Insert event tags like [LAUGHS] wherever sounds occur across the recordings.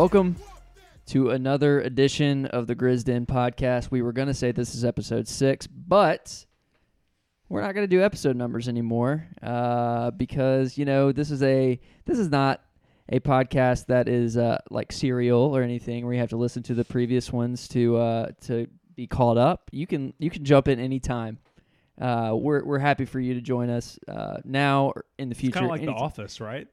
Welcome to another edition of the Grizz Den podcast. We were going to say this is episode six, but we're not going to do episode numbers anymore uh, because you know this is a this is not a podcast that is uh, like serial or anything where you have to listen to the previous ones to uh, to be caught up. You can you can jump in anytime. Uh, we're we're happy for you to join us uh, now or in the future. Kind of like The. Office, right?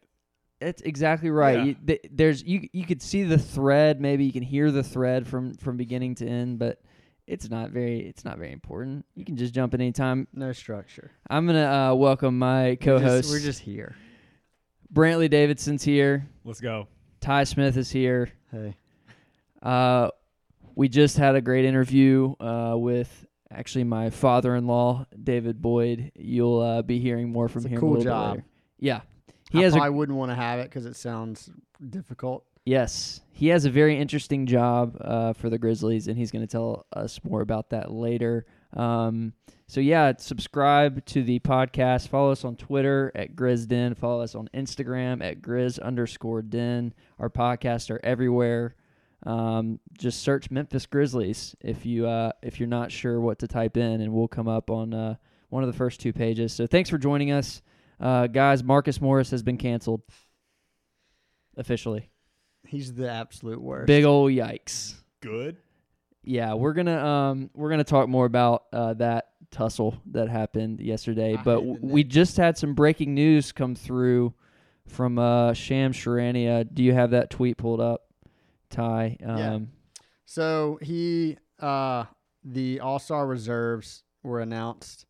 That's exactly right. Yeah. You, th- there's you you could see the thread, maybe you can hear the thread from from beginning to end, but it's not very it's not very important. You can just jump in anytime. No structure. I'm gonna uh, welcome my We're co-host. just, we're just here. Brantley Davidson's here. Let's go. Ty Smith is here. Hey, Uh, we just had a great interview uh, with actually my father-in-law, David Boyd. You'll uh, be hearing more from It's a him. cool a little job. Later. Yeah, he I has a wouldn't want to have it because it sounds difficult. Yes, he has a very interesting job uh, for the Grizzlies, and he's going to tell us more about that later. Um, so yeah, subscribe to the podcast. Follow us on Twitter at GrizzDen. Follow us on Instagram at Grizz underscore Den. Our podcasts are everywhere. Um, just search Memphis Grizzlies if you uh, if you're not sure what to type in, and we'll come up on uh, one of the first two pages. So thanks for joining us, uh, guys. Marcus Morris has been canceled officially. He's the absolute worst. Big old yikes. Good. Yeah, we're gonna um we're gonna talk more about uh, that tussle that happened yesterday. I but w- we just had some breaking news come through from uh Shams Charania. Do you have that tweet pulled up, Ty? Um, Yeah. So he, uh, the All Star reserves were announced.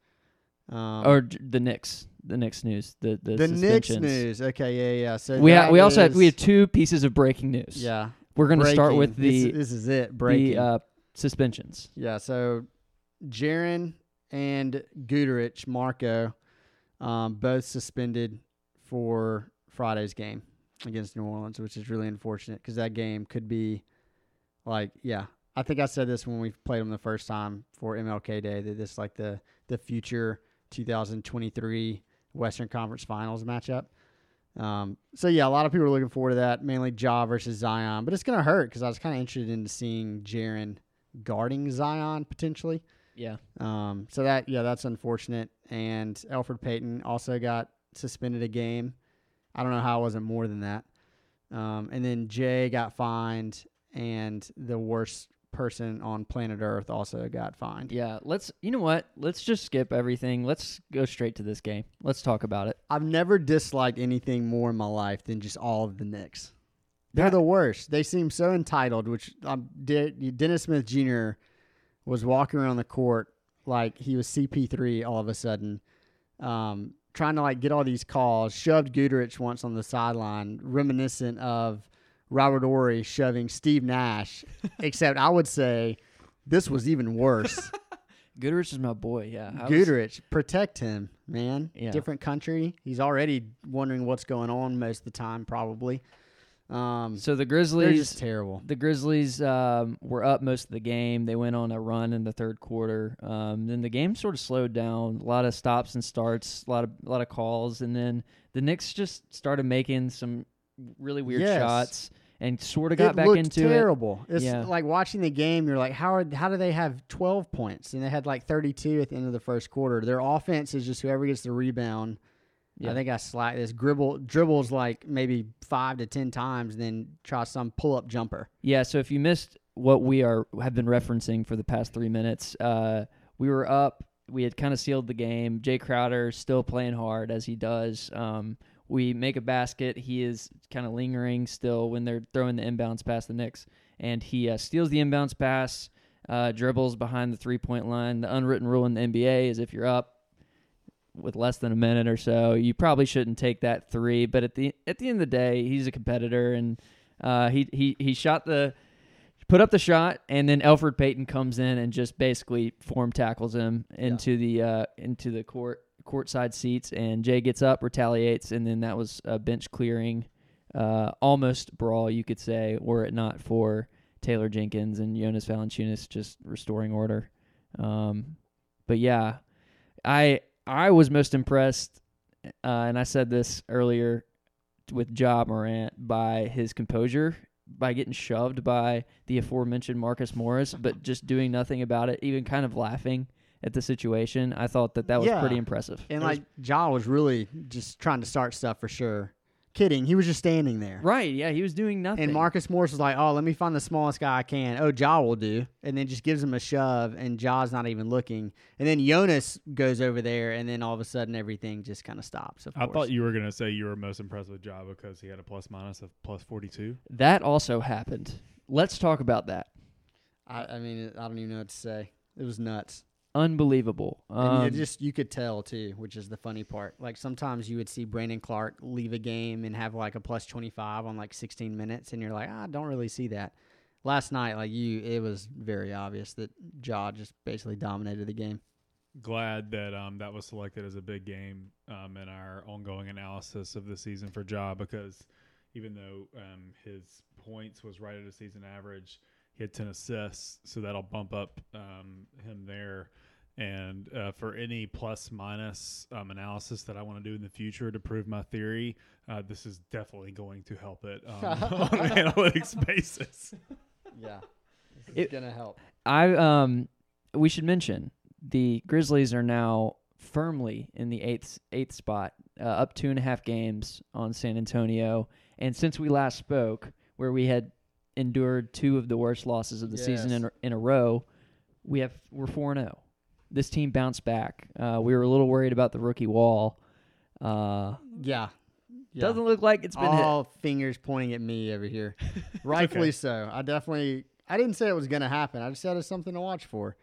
Um, or the Knicks, the Knicks news, the the, the Knicks news. Okay, yeah, yeah. So We ha- we also had we have two pieces of breaking news. yeah. we're gonna start with the This, this is it. Breaking. the uh, suspensions. Yeah, so Jaren and Guduric, Marko, um, both suspended for Friday's game against New Orleans, which is really unfortunate because that game could be like, yeah. I think I said this when we played them the first time for MLK Day that this is like the the future 2023 Western Conference Finals matchup. Um, so yeah, a lot of people are looking forward to that, mainly Ja versus Zion, but it's gonna hurt because I was kind of interested in seeing Jaren guarding Zion potentially. Yeah. Um, so that yeah, that's unfortunate. And Elfrid Payton also got suspended a game. I don't know how it wasn't more than that. Um, and then Jae got fined, and the worst person on planet Earth also got fined. Yeah, let's. You know what? Let's just skip everything. Let's go straight to this game. Let's talk about it. I've never disliked anything more in my life than just all of the Knicks. They're That- the worst. They seem so entitled. Which um, De- Dennis Smith Jr. was walking around the court like he was CP3 all of a sudden, um, trying to like get all these calls. Shoved Guduric once on the sideline, reminiscent of Robert Horry shoving Steve Nash. [LAUGHS] except I would say this was even worse. [LAUGHS] Guduric is my boy. Yeah, I was- protect him, man. Yeah. Different country. He's already wondering what's going on most of the time, probably. Um, So the Grizzlies, terrible. the Grizzlies um, were up most of the game. They went on a run in the third quarter. Um, then the game sort of slowed down. A lot of stops and starts. A lot of a lot of calls, and then the Knicks just started making some really weird Yes. shots and sort of got it back into it. terrible. It's Yeah. like watching the game. You're like, how are how do they have 12 points and they had like 32 at the end of the first quarter? Their offense is just whoever gets the rebound. Yeah. I think I slack this dribble dribbles like maybe five to ten times, and then try some pull up jumper. Yeah, so if you missed what we are have been referencing for the past three minutes, uh, we were up. We had kind of sealed the game. Jae Crowder still playing hard as he does. Um, we make a basket. He is kind of lingering still when they're throwing the inbounds past the Knicks, and he uh, steals the inbounds pass, uh, dribbles behind the three point line. The unwritten rule in the NBA is if you're up with less than a minute or so, you probably shouldn't take that three. But at the at the end of the day, he's a competitor, and uh, he he he shot the put up the shot, and then Elfrid Payton comes in and just basically form tackles him into the uh, into the court courtside seats, and Jae gets up, retaliates, and then that was a bench clearing, uh, almost brawl, you could say, were it not for Taylor Jenkins and Jonas Valanciunas just restoring order. Um, but yeah, I I was most impressed, uh, and I said this earlier with Ja Morant by his composure by getting shoved by the aforementioned Marcus Morris, but just doing nothing about it, even kind of laughing at the situation. I thought that that was Yeah. pretty impressive. And like Ja was really just trying to start stuff for sure. Kidding, he was just standing there. Right? Yeah, he was doing nothing. And Marcus Morris was like, "Oh, let me find the smallest guy I can. Oh, Ja will do." And then just gives him a shove, and Ja's not even looking. And then Jonas goes over there, and then all of a sudden everything just kind of stops. Of I course. thought you were gonna say you were most impressed with Ja because he had a plus minus of plus forty two. that also happened. Let's talk about that. I, I mean, I don't even know what to say. It was nuts. Unbelievable. And Um, you just you could tell too, which is the funny part. Like sometimes you would see Brandon Clarke leave a game and have like a plus twenty five on like sixteen minutes, and you're like, "Ah, I don't really see that. Last night, like you, it was very obvious that Ja just basically dominated the game. Glad that um, that was selected as a big game um, in our ongoing analysis of the season for Ja because even though um, his points was right at a season average, he had ten assists, so that'll bump up um, him there. And uh, for any plus minus um, analysis that I want to do in the future to prove my theory, uh, this is definitely going to help it um, [LAUGHS] on an analytics basis. [LAUGHS] Yeah, it's gonna help. I um we should mention the Grizzlies are now firmly in the eighth eighth spot, uh, up two and a half games on San Antonio. And since we last spoke, where we had endured two of the worst losses of the season in a, in a row, we have we're four and zero. This team bounced back. Uh, we were a little worried about the rookie wall. Uh, Yeah, yeah. Doesn't look like it's been hit. all fingers pointing at me over here. [LAUGHS] Rightfully so. I definitely I didn't say it was gonna happen. I just said it's something to watch for.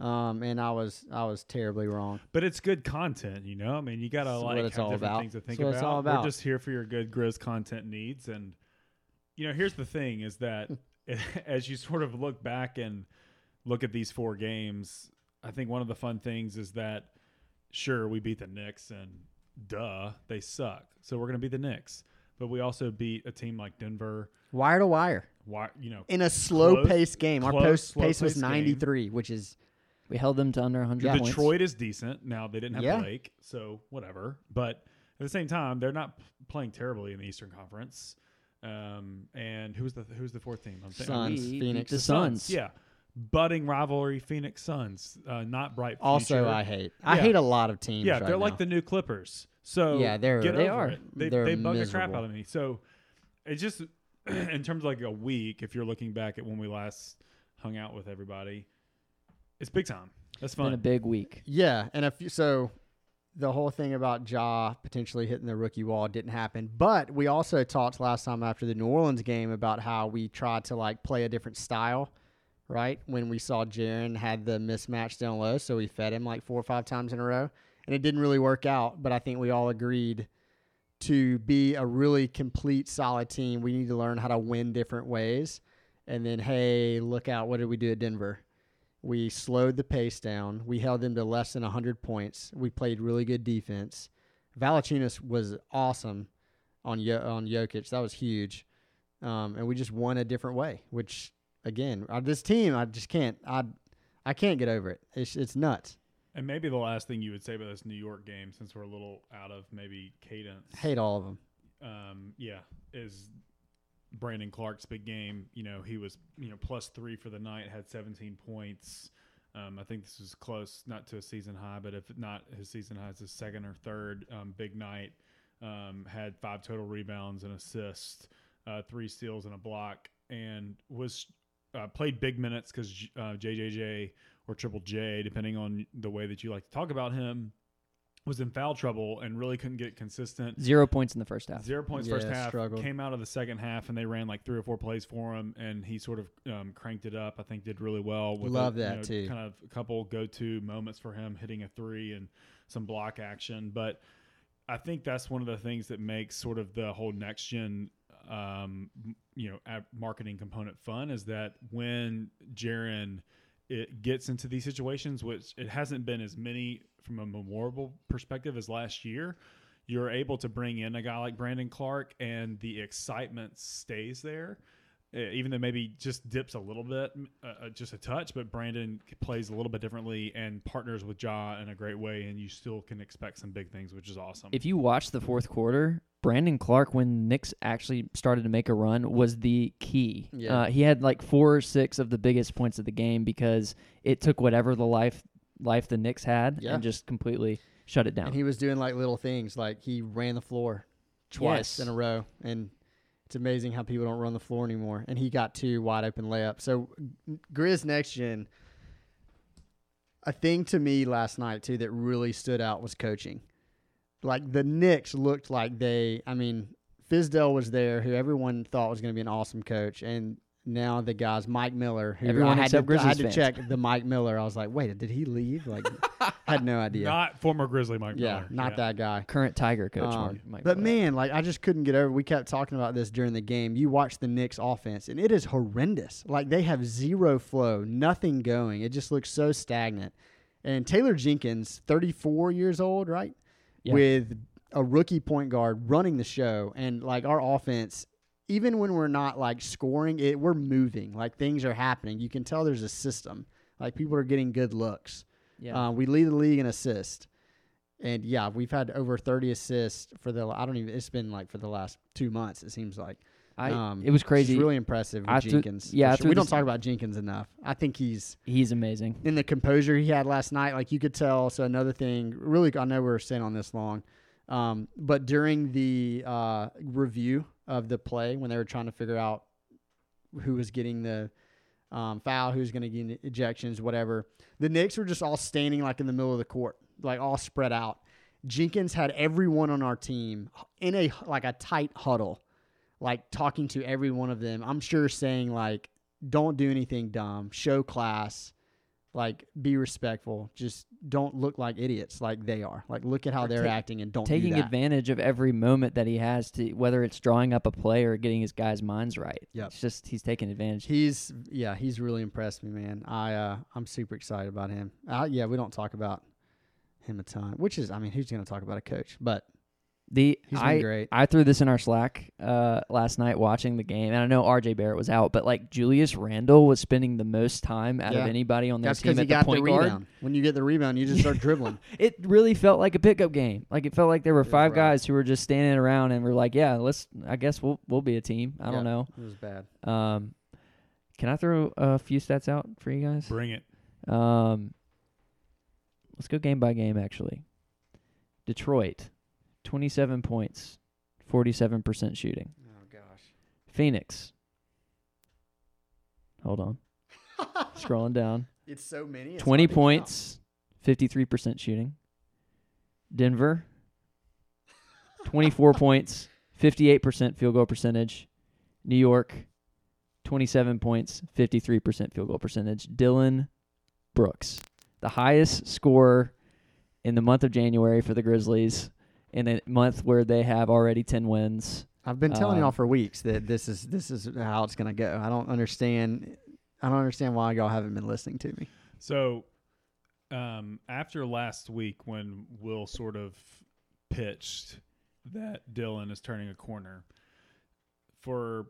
Um, and I was I was terribly wrong. But it's good content, you know. I mean, you gotta That's like have all different about. things to think That's about. it's all We're just here for your good Grizz content needs, and you know, here's the thing: is that [LAUGHS] [LAUGHS] as you sort of look back and look at these four games, I think one of the fun things is that sure we beat the Knicks, and duh, they suck, so we're gonna beat the Knicks. But we also beat a team like Denver. Wire to wire. Why, you know, In a slow Close- paced game. Our close, post pace was slow-paced game. ninety three, which is We held them to under 100 points. Detroit is decent. Now they didn't have Yeah. Blake, so whatever. But at the same time, they're not p- playing terribly in the Eastern Conference. Um, and who's the who's the fourth team? I'm thinking- Suns, We beat Phoenix. the Suns. Yeah, budding rivalry, Phoenix Suns. Uh, not bright. Future. also I hate. I Yeah. hate a lot of teams. yeah, right they're now. like the new Clippers. So Yeah, they're- get They are. it. They, They're they bug the crap out of me. So it's just [CLEARS THROAT] in terms of like a week. If you're looking back at when we last hung out with everybody, it's big time. That's It's been fun. a big week. Yeah, and if you, so, the whole thing about Ja potentially hitting the rookie wall didn't happen. But we also talked last time after the New Orleans game about how we tried to like play a different style, right? When we saw Jaren had the mismatch down low, so we fed him like four or five times in a row, and it didn't really work out. But I think we all agreed to be a really complete, solid team. We need to learn how to win different ways. And then, hey, look out! What did we do at Denver? We slowed the pace down. We held them to less than 100 points. We played really good defense. Valanciunas was awesome on Yo- on Jokic. That was huge. Um, and we just won a different way, which again, uh, this team, I just can't I I can't get over it. It's it's nuts. And maybe the last thing you would say about this New York game, since we're a little out of maybe cadence, Hate all of them. um, yeah, is Brandon Clarke's big game. You know, he was you know plus three for the night, had 17 points. Um, I think this was close, not to a season high, but if not his season high, it's his second or third um, big night. Um, had five total rebounds and assists, uh, three steals and a block, and was uh, played big minutes because uh, JJJ or Triple J, depending on the way that you like to talk about him, was in foul trouble and really couldn't get consistent. Zero points in the first half. Zero points Yeah, first half. struggled. Came out of the second half and they ran like three or four plays for him, and he sort of um, cranked it up. I think did really well. With Love a, you that, know, too. Kind of a couple go-to moments for him, hitting a three and some block action. But I think that's one of the things that makes sort of the whole next gen, um, you know, marketing component fun is that when Jaren it gets into these situations, which it hasn't been as many from a memorable perspective as last year, you're able to bring in a guy like Brandon Clarke, and the excitement stays there. Uh, even though maybe just dips a little bit, uh, uh, just a touch, but Brandon plays a little bit differently and partners with Ja in a great way, and you still can expect some big things, which is awesome. If you watch the fourth quarter, Brandon Clarke, when Knicks actually started to make a run, was the key. Yeah. Uh, he had like four or six of the biggest points of the game because it took whatever the life life the Knicks had Yeah. and just completely shut it down. And he was doing like little things, like he ran the floor twice Yes. in a row, and it's amazing how people don't run the floor anymore. And he got two wide open layups. So Grizz next gen. A thing to me last night too that really stood out was coaching. Like the Knicks looked like they. I mean, Fizdale was there, who everyone thought was going to be an awesome coach, and now the guys Mike Miller, who Everyone I had to, I had to check the Mike Miller. I was like, wait, did he leave? Like, [LAUGHS] had no idea. Not former Grizzly Mike Yeah, Miller. not Yeah. that guy. Current Tiger coach, Um, Mark, Mike but Miller. man, like I just couldn't get over. We kept talking about this during the game. You watch the Knicks offense, and it is horrendous. Like they have zero flow, nothing going. It just looks so stagnant. And Taylor Jenkins, 34 years old, right, Yeah. with a rookie point guard running the show, and like our offense. Even when we're not like scoring, it we're moving. Like things are happening. You can tell there's a system. Like people are getting good looks. yeah. Uh, we lead the league in assist. And yeah, we've had over 30 assists for the I don't even it's been like for the last 2 months it seems like. I, um, it was It's crazy. really impressive with threw- Jenkins. yeah, sure. we don't talk about Jenkins enough. I think he's He's amazing. in the composure he had last night like you could tell so another thing really I know we're staying on this long. Um, but during the uh, review of the play when they were trying to figure out who was getting the um, foul, who's going to get ejections, whatever. The Knicks were just all standing like in the middle of the court, like all spread out. Jenkins had everyone on our team in a like a tight huddle, like talking to every one of them. I'm sure saying like, "Don't do anything dumb. Show class. Like, be respectful. Just don't look like idiots like they are. Like, look at how they're take- acting and don't Taking do advantage of every moment that he has to, whether it's drawing up a play or getting his guys' minds right. Yeah, It's just he's taking advantage. He's yeah, he's really impressed me, man. I uh, I'm super excited about him. Uh, yeah, we don't talk about him a ton, which is I mean, who's going to talk about a coach? But The he's been I great. I threw this in our Slack uh, last night watching the game, and I know R.J. Barrett was out, but like Julius Randle was spending the most time out Yeah. of anybody on their That's team because he at got the the point guard. When you get the rebound, you just start [LAUGHS] dribbling. It really felt like a pickup game. Like it felt like there were It five rough. guys who were just standing around and were like, "Yeah, let's. I guess we'll we'll be a team. I don't know. It was bad. Um, can I throw a few stats out for you guys? Bring it. Um, let's go game by game. Actually, Detroit, twenty-seven points, forty-seven percent shooting. Oh gosh. Phoenix. Hold on, [LAUGHS] scrolling down. It's so many. it's 20 hard count. points, 53% shooting. Denver, 24 [LAUGHS] points, 58% field goal percentage. New York, 27 points, 53% field goal percentage. Dillon Brooks, the highest scorer in the month of January for the Grizzlies in a month where they have already 10 wins. I've been telling Um, y'all for weeks that this is this is how it's gonna go. I don't understand. I don't understand why y'all haven't been listening to me. So, um, after last week, when Will sort of pitched that Dillon is turning a corner, for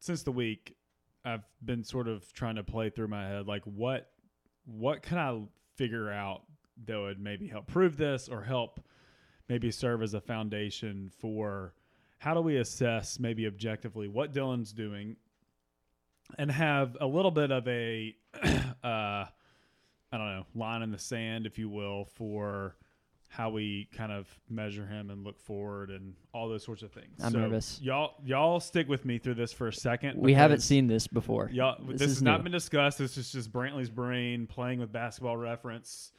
since the week, I've been sort of trying to play through my head like what what can I figure out that would maybe help prove this or help maybe serve as a foundation for how do we assess maybe objectively what Dillon's doing and have a little bit of a [CLEARS THROAT] uh, I don't know line in the sand, if you will, for how we kind of measure him and look forward and all those sorts of things. I'm So nervous. Y'all, y'all stick with me through this for a second. We haven't seen this before. Y'all, This this, is has not been discussed. This is just Brantley's brain playing with basketball reference,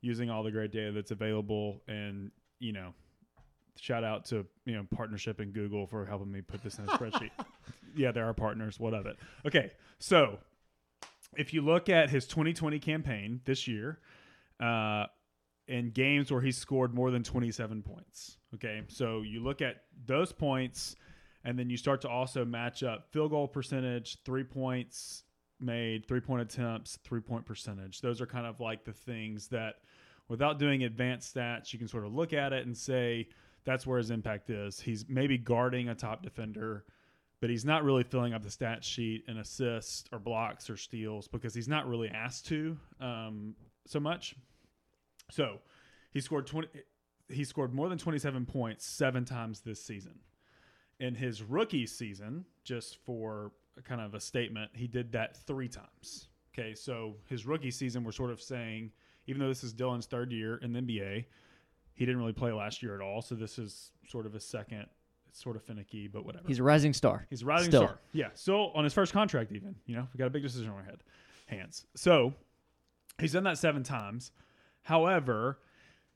using all the great data that's available, and you know, shout out to you know partnership and Google for helping me put this in a spreadsheet. [LAUGHS] yeah, they're our partners. What of it? Okay, so if you look at his 2020 campaign this year, uh, in games where he scored more than 27 points. Okay, so you look at those points, and then you start to also match up field goal percentage, three points made, three point attempts, three point percentage. Those are kind of like the things that, without doing advanced stats, you can sort of look at it and say that's where his impact is. He's maybe guarding a top defender but he's not really filling up the stat sheet in assists or blocks or steals because he's not really asked to um, so much. So he scored 20 he scored more than 27 points 7 times this season. In his rookie season, just for kind of a statement, he did that 3 times. Okay, so his rookie season we're sort of saying even though this is Dillon's third year in the NBA, he didn't really play last year at all, so this is sort of a second it's sort of finicky, but whatever. He's a rising star. He's a rising Still. star. Yeah. So on his first contract, even. You know, we got a big decision on our head, hands. So he's done that seven times. However,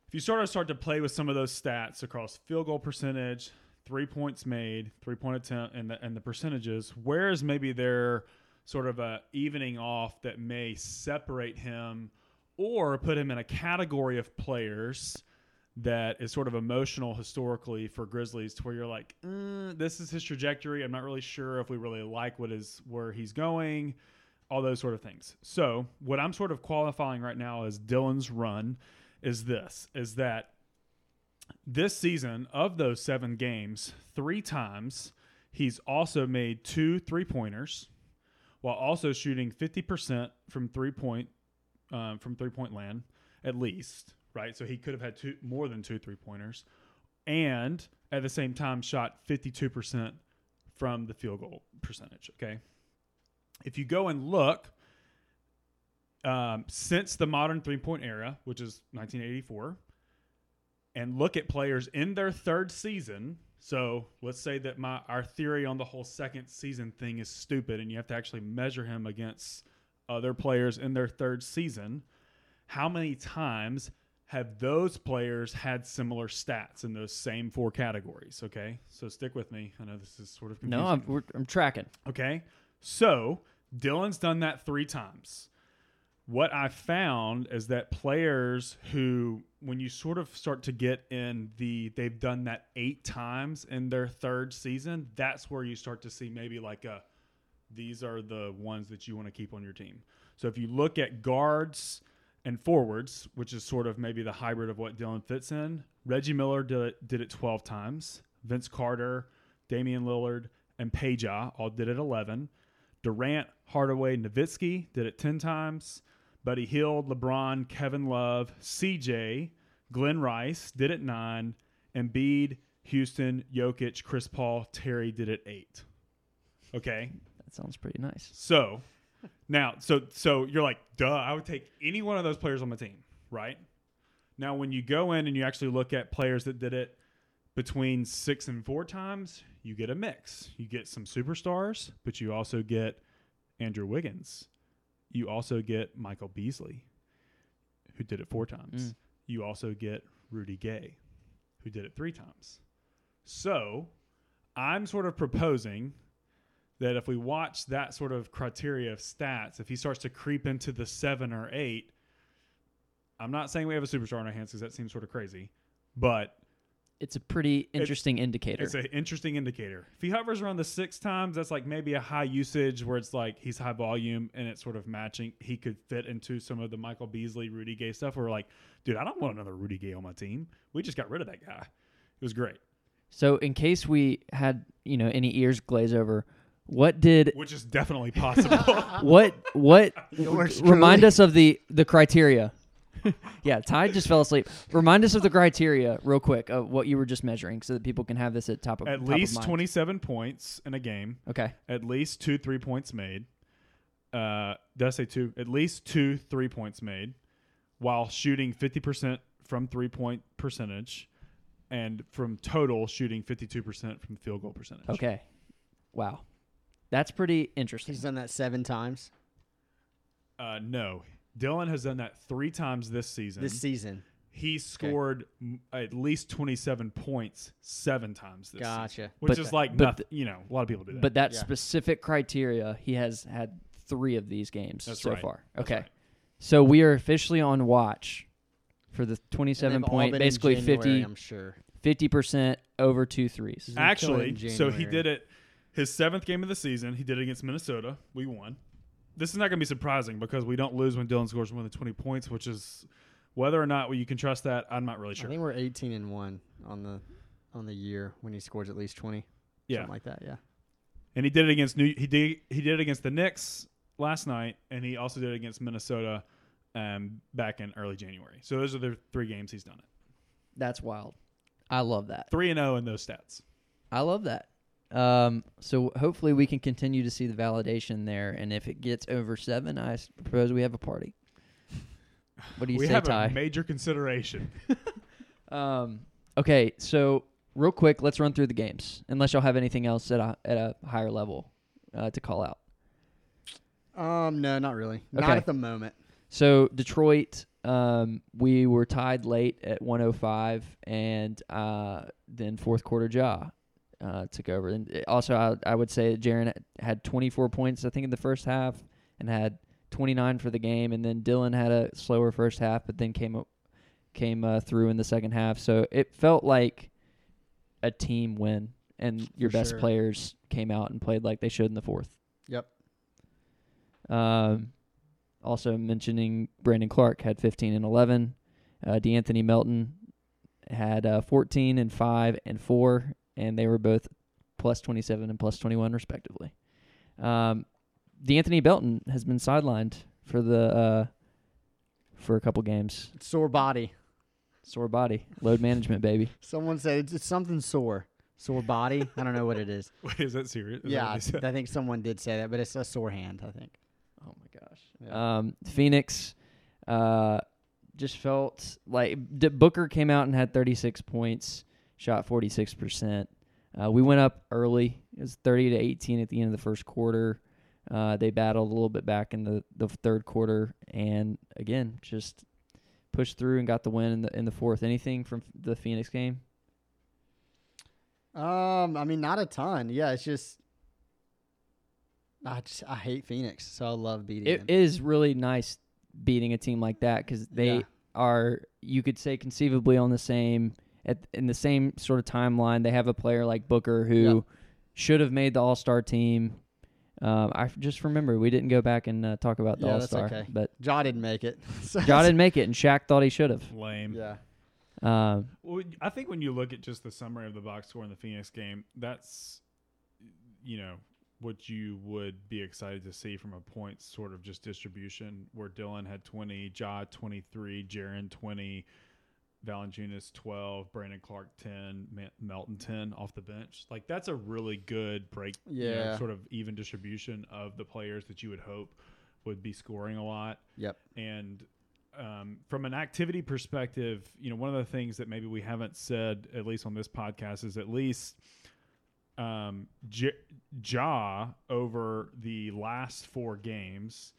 if you sort of start to play with some of those stats across field goal percentage, three points made, three point attempt, and the, and the percentages, where is maybe there sort of a evening off that may separate him or put him in a category of players that is sort of emotional historically for Grizzlies, to where you're like, uh, this is his trajectory. I'm not really sure if we really like what is where he's going, all those sort of things. So what I'm sort of qualifying right now as Dillon's run is this: is that this season of those seven games, three times he's also made two three pointers, while also shooting 50% from three point um, from three point land at least right? So he could have had two more than two three pointers, and at the same time shot fifty two percent from the field goal percentage. Okay, if you go and look um, since the modern three point era, which is 1984, and look at players in their third season. So let's say that my our theory on the whole second season thing is stupid, and you have to actually measure him against other players in their third season. How many times have those players had similar stats in those same four categories? Okay, so stick with me. I know this is sort of confusing. No, I'm, we're, I'm tracking. Okay. So Dillon's done that three times. What I found is that players who, when you sort of start to get in the, they've done that eight times in their third season, that's where you start to see maybe like a, these are the ones that you want to keep on your team. So if you look at guards and forwards, which is sort of maybe the hybrid of what Dillon fits in, Reggie Miller did it, did it 12 times. Vince Carter, Damian Lillard, and Peja all did it 11. Durant, Hardaway, Nowitzki did it 10 times. Buddy Hield, LeBron, Kevin Love, CJ, Glen Rice did it 9. Embiid, Houston, Jokic, Chris Paul, Terry did it 8. Okay? That sounds pretty nice. So now, so so you're like, duh, I would take any one of those players on my team, right? Now, when you go in and you actually look at players that did it between six and four times, you get a mix. You get some superstars, but you also get Andrew Wiggins. You also get Michael Beasley, who did it four times. Mm. You also get Rudy Gay, who did it three times. So I'm sort of proposing that if we watch that sort of criteria of stats, if he starts to creep into the seven or eight, I'm not saying we have a superstar in our hands because that seems sort of crazy, but It's a pretty interesting indicator. it's an interesting indicator. If he hovers around the six times, that's like maybe a high usage where it's like he's high volume and it's sort of matching. He could fit into some of the Michael Beasley, Rudy Gay stuff. Where we're like, dude, I don't want another Rudy Gay on my team. We just got rid of that guy. It was great, so, in case we had you know any ears glaze over, what did which is definitely possible. [LAUGHS] what what [LAUGHS] remind truly. us of the the criteria? [LAUGHS] yeah, Ty just fell asleep. Remind us of the criteria real quick of what you were just measuring, so that people can have this at top of At top of least mind. 27 points in a game. Okay, At least two three points made. Uh, did I say two? At least two three points made, while shooting 50% from three point percentage, and from total shooting 52% from field goal percentage. okay, wow, that's pretty interesting. He's done that seven times Uh, no, Dillon has done that three times this season. this season. he scored m at least 27 points seven times this season, Gotcha. which But- is like but nothing. You know, a lot of people do that. But that Yeah. specific criteria, he has had three of these games That's so right. far. That's Okay, right. so we are officially on watch for the And twenty-seven they've all point, been in basically January, 50 I'm sure. 50% over two threes. He's gonna in Actually, so he January. did it his seventh game of the season. He did it against Minnesota. We won. This is not going to be surprising because we don't lose when Dillon scores more than 20 points, which is whether or not you can trust that. I'm not really sure. I think we're 18 and one on the on the year when he scores at least 20. Yeah, Something like that. Yeah. and he did it against New. He did he did it against the Knicks last night, and he also did it against Minnesota um, back in early January. So those are the three games he's done it. That's wild. I love that. Three and zero in those stats. I love that. Um, so hopefully we can continue to see the validation there, and if it gets over seven, I suppose we have a party. What do you we say, have Ty? a major consideration. [LAUGHS] Um, okay, so real quick, let's run through the games. Unless y'all have anything else at a at a higher level uh, to call out. Um, no, not really. Not Okay. at the moment. So Detroit, um, we were tied late at 105, and uh, then fourth quarter Ja uh, took over. And also, I, I would say Jaren had 24 points, I think, in the first half, and had 29 for the game. And then Dillon had a slower first half, but then came up- came uh, through in the second half. So it felt like a team win, and your For best sure. players came out and played like they should in the fourth. Yep. Um, also mentioning Brandon Clarke had 15 and 11. Uh, De'Anthony Melton had uh, 14 and 5 and 4, and they were both plus 27 and plus 21 respectively. Um, De'Anthony Melton has been sidelined for the uh, for a couple games. Sore body. Sore body, load management, baby. [LAUGHS] Someone said it's, it's something sore. Sore body. I don't know what it is. [LAUGHS] Wait, is that serious? Is yeah, what I. I think someone did say that, but it's a sore hand. I think. Oh my gosh. Yeah. Um, Phoenix, uh, just felt like D- Booker came out and had 36 points, shot 46 percent. Uh, we went up early. It was 30 to 18 at the end of the first quarter. Uh, they battled a little bit back in the, the third quarter, and again, just pushed through and got the win in the in the fourth. Anything from the Phoenix game? Um, I mean, not a ton. Yeah, it's just. I just I hate Phoenix, so I love beating It them. is really nice beating a team like that because they Yeah. are you could say conceivably on the same at in the same sort of timeline. They have a player like Booker who Yep. should have made the All Star team. Um, I f- just remember we didn't go back and uh, talk about the Yeah, All Star, okay. but Ja didn't make it. [LAUGHS] So Ja didn't make it, and Shaq thought he should have. Lame. Yeah. Um, Well, I think when you look at just the summary of the box score in the Phoenix game, that's you know what you would be excited to see from a point sort of just distribution, where Dillon had twenty, Ja twenty three, Jaren twenty, Valanciunas twelve, Brandon Clarke ten, Ma- Melton ten off the bench. Like that's a really good break, you know, Yeah. sort of even distribution of the players that you would hope would be scoring a lot. Yep. And um, from an activity perspective, you know, one of the things that maybe we haven't said, at least on this podcast, is at least um, J- Ja over the last four games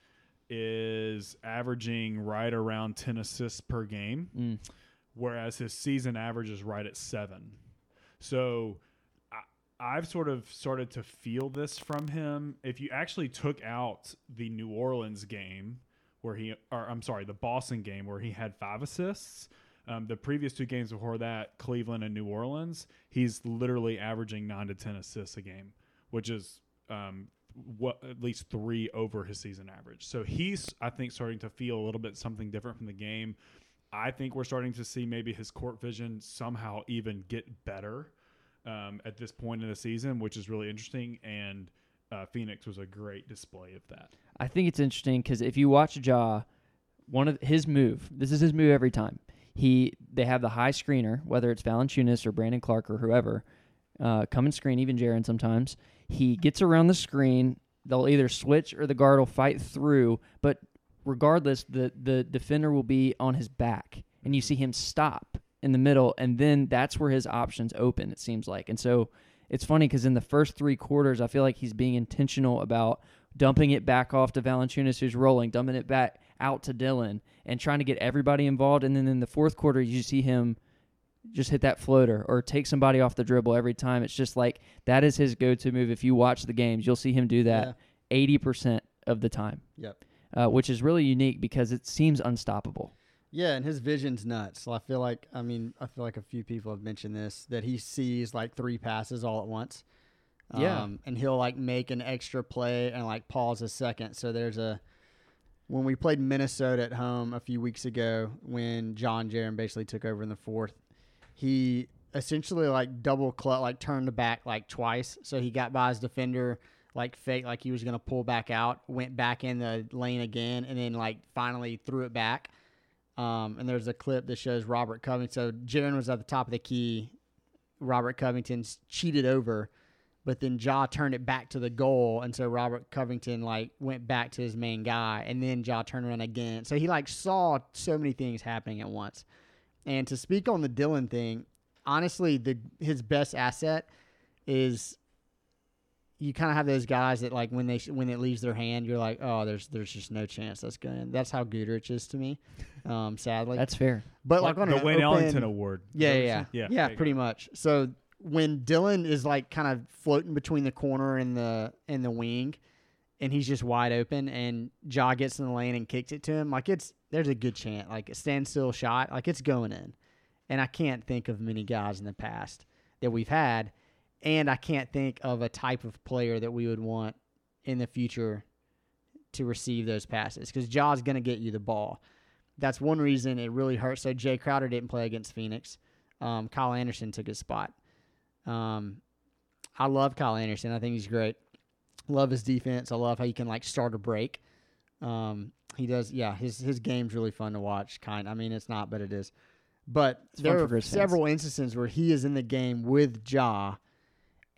is averaging right around 10 assists per game, mm, whereas his season average is right at seven. So I, I've sort of started to feel this from him. If you actually took out the New Orleans game, where he, or I'm sorry, the Boston game where he had five assists. Um, the previous two games before that, Cleveland and New Orleans, he's literally averaging nine to ten assists a game, which is um, what at least three over his season average. So he's, I think, starting to feel a little bit something different from the game. I think we're starting to see maybe his court vision somehow even get better um, at this point in the season, which is really interesting. And uh, Phoenix was a great display of that. I think it's interesting because if you watch Ja, one of his move, this is his move every time. He they have the high screener, whether it's Valanciunas or Brandon Clarke or whoever, uh, come and screen, even Jaren sometimes. He gets around the screen. They'll either switch or the guard will fight through, but regardless, the the defender will be on his back, and you mm-hmm. see him stop in the middle, and then that's where his options open. It seems like, and so it's funny because in the first three quarters, I feel like he's being intentional about dumping it back off to Valanciunas, who's rolling, dumping it back out to Dillon, and trying to get everybody involved. And then in the fourth quarter, you see him just hit that floater or take somebody off the dribble every time. It's just like that is his go-to move. If you watch the games, you'll see him do that eighty percent of the time, Yep. Uh, which is really unique because it seems unstoppable. Yeah, and his vision's nuts. So I feel like I mean I feel like a few people have mentioned this that he sees like three passes all at once. Yeah. Um, and he'll like make an extra play and like pause a second. So there's a when we played Minnesota at home a few weeks ago when John Jaren basically took over in the fourth, he essentially like double clutch, like turned the back like twice. So he got by his defender, like fake, like he was gonna pull back out, went back in the lane again, and then like finally threw it back. Um, and there's a clip that shows Robert Covington. So Jaren was at the top of the key. Robert Covington's cheated over, but then Ja turned it back to the goal, and so Robert Covington like went back to his main guy, and then Ja turned around again. So he like saw so many things happening at once. And to speak on the Dillon thing, honestly, the his best asset is you kind of have those guys that like when they when it leaves their hand, you're like, oh, there's there's just no chance that's going. That's how Guduric is to me, um, sadly. That's fair. but like, on the an Wayne open, Ellington Award. Is yeah, yeah, yeah, yeah, pretty go. much. So when Dillon is like kind of floating between the corner and the and the wing, and he's just wide open, and Ja gets in the lane and kicks it to him, like it's there's a good chance, like a standstill shot, like it's going in. And I can't think of many guys in the past that we've had, and I can't think of a type of player that we would want in the future to receive those passes because Ja's going to get you the ball. That's one reason it really hurts. So Jae Crowder didn't play against Phoenix. Um, Kyle Anderson took his spot. Um, I love Kyle Anderson. I think he's great. Love his defense. I love how he can like start a break. Um, he does. Yeah, his his game's really fun to watch. Kind. I mean, it's not, but it is. But It's there are fans. several instances where he is in the game with Ja,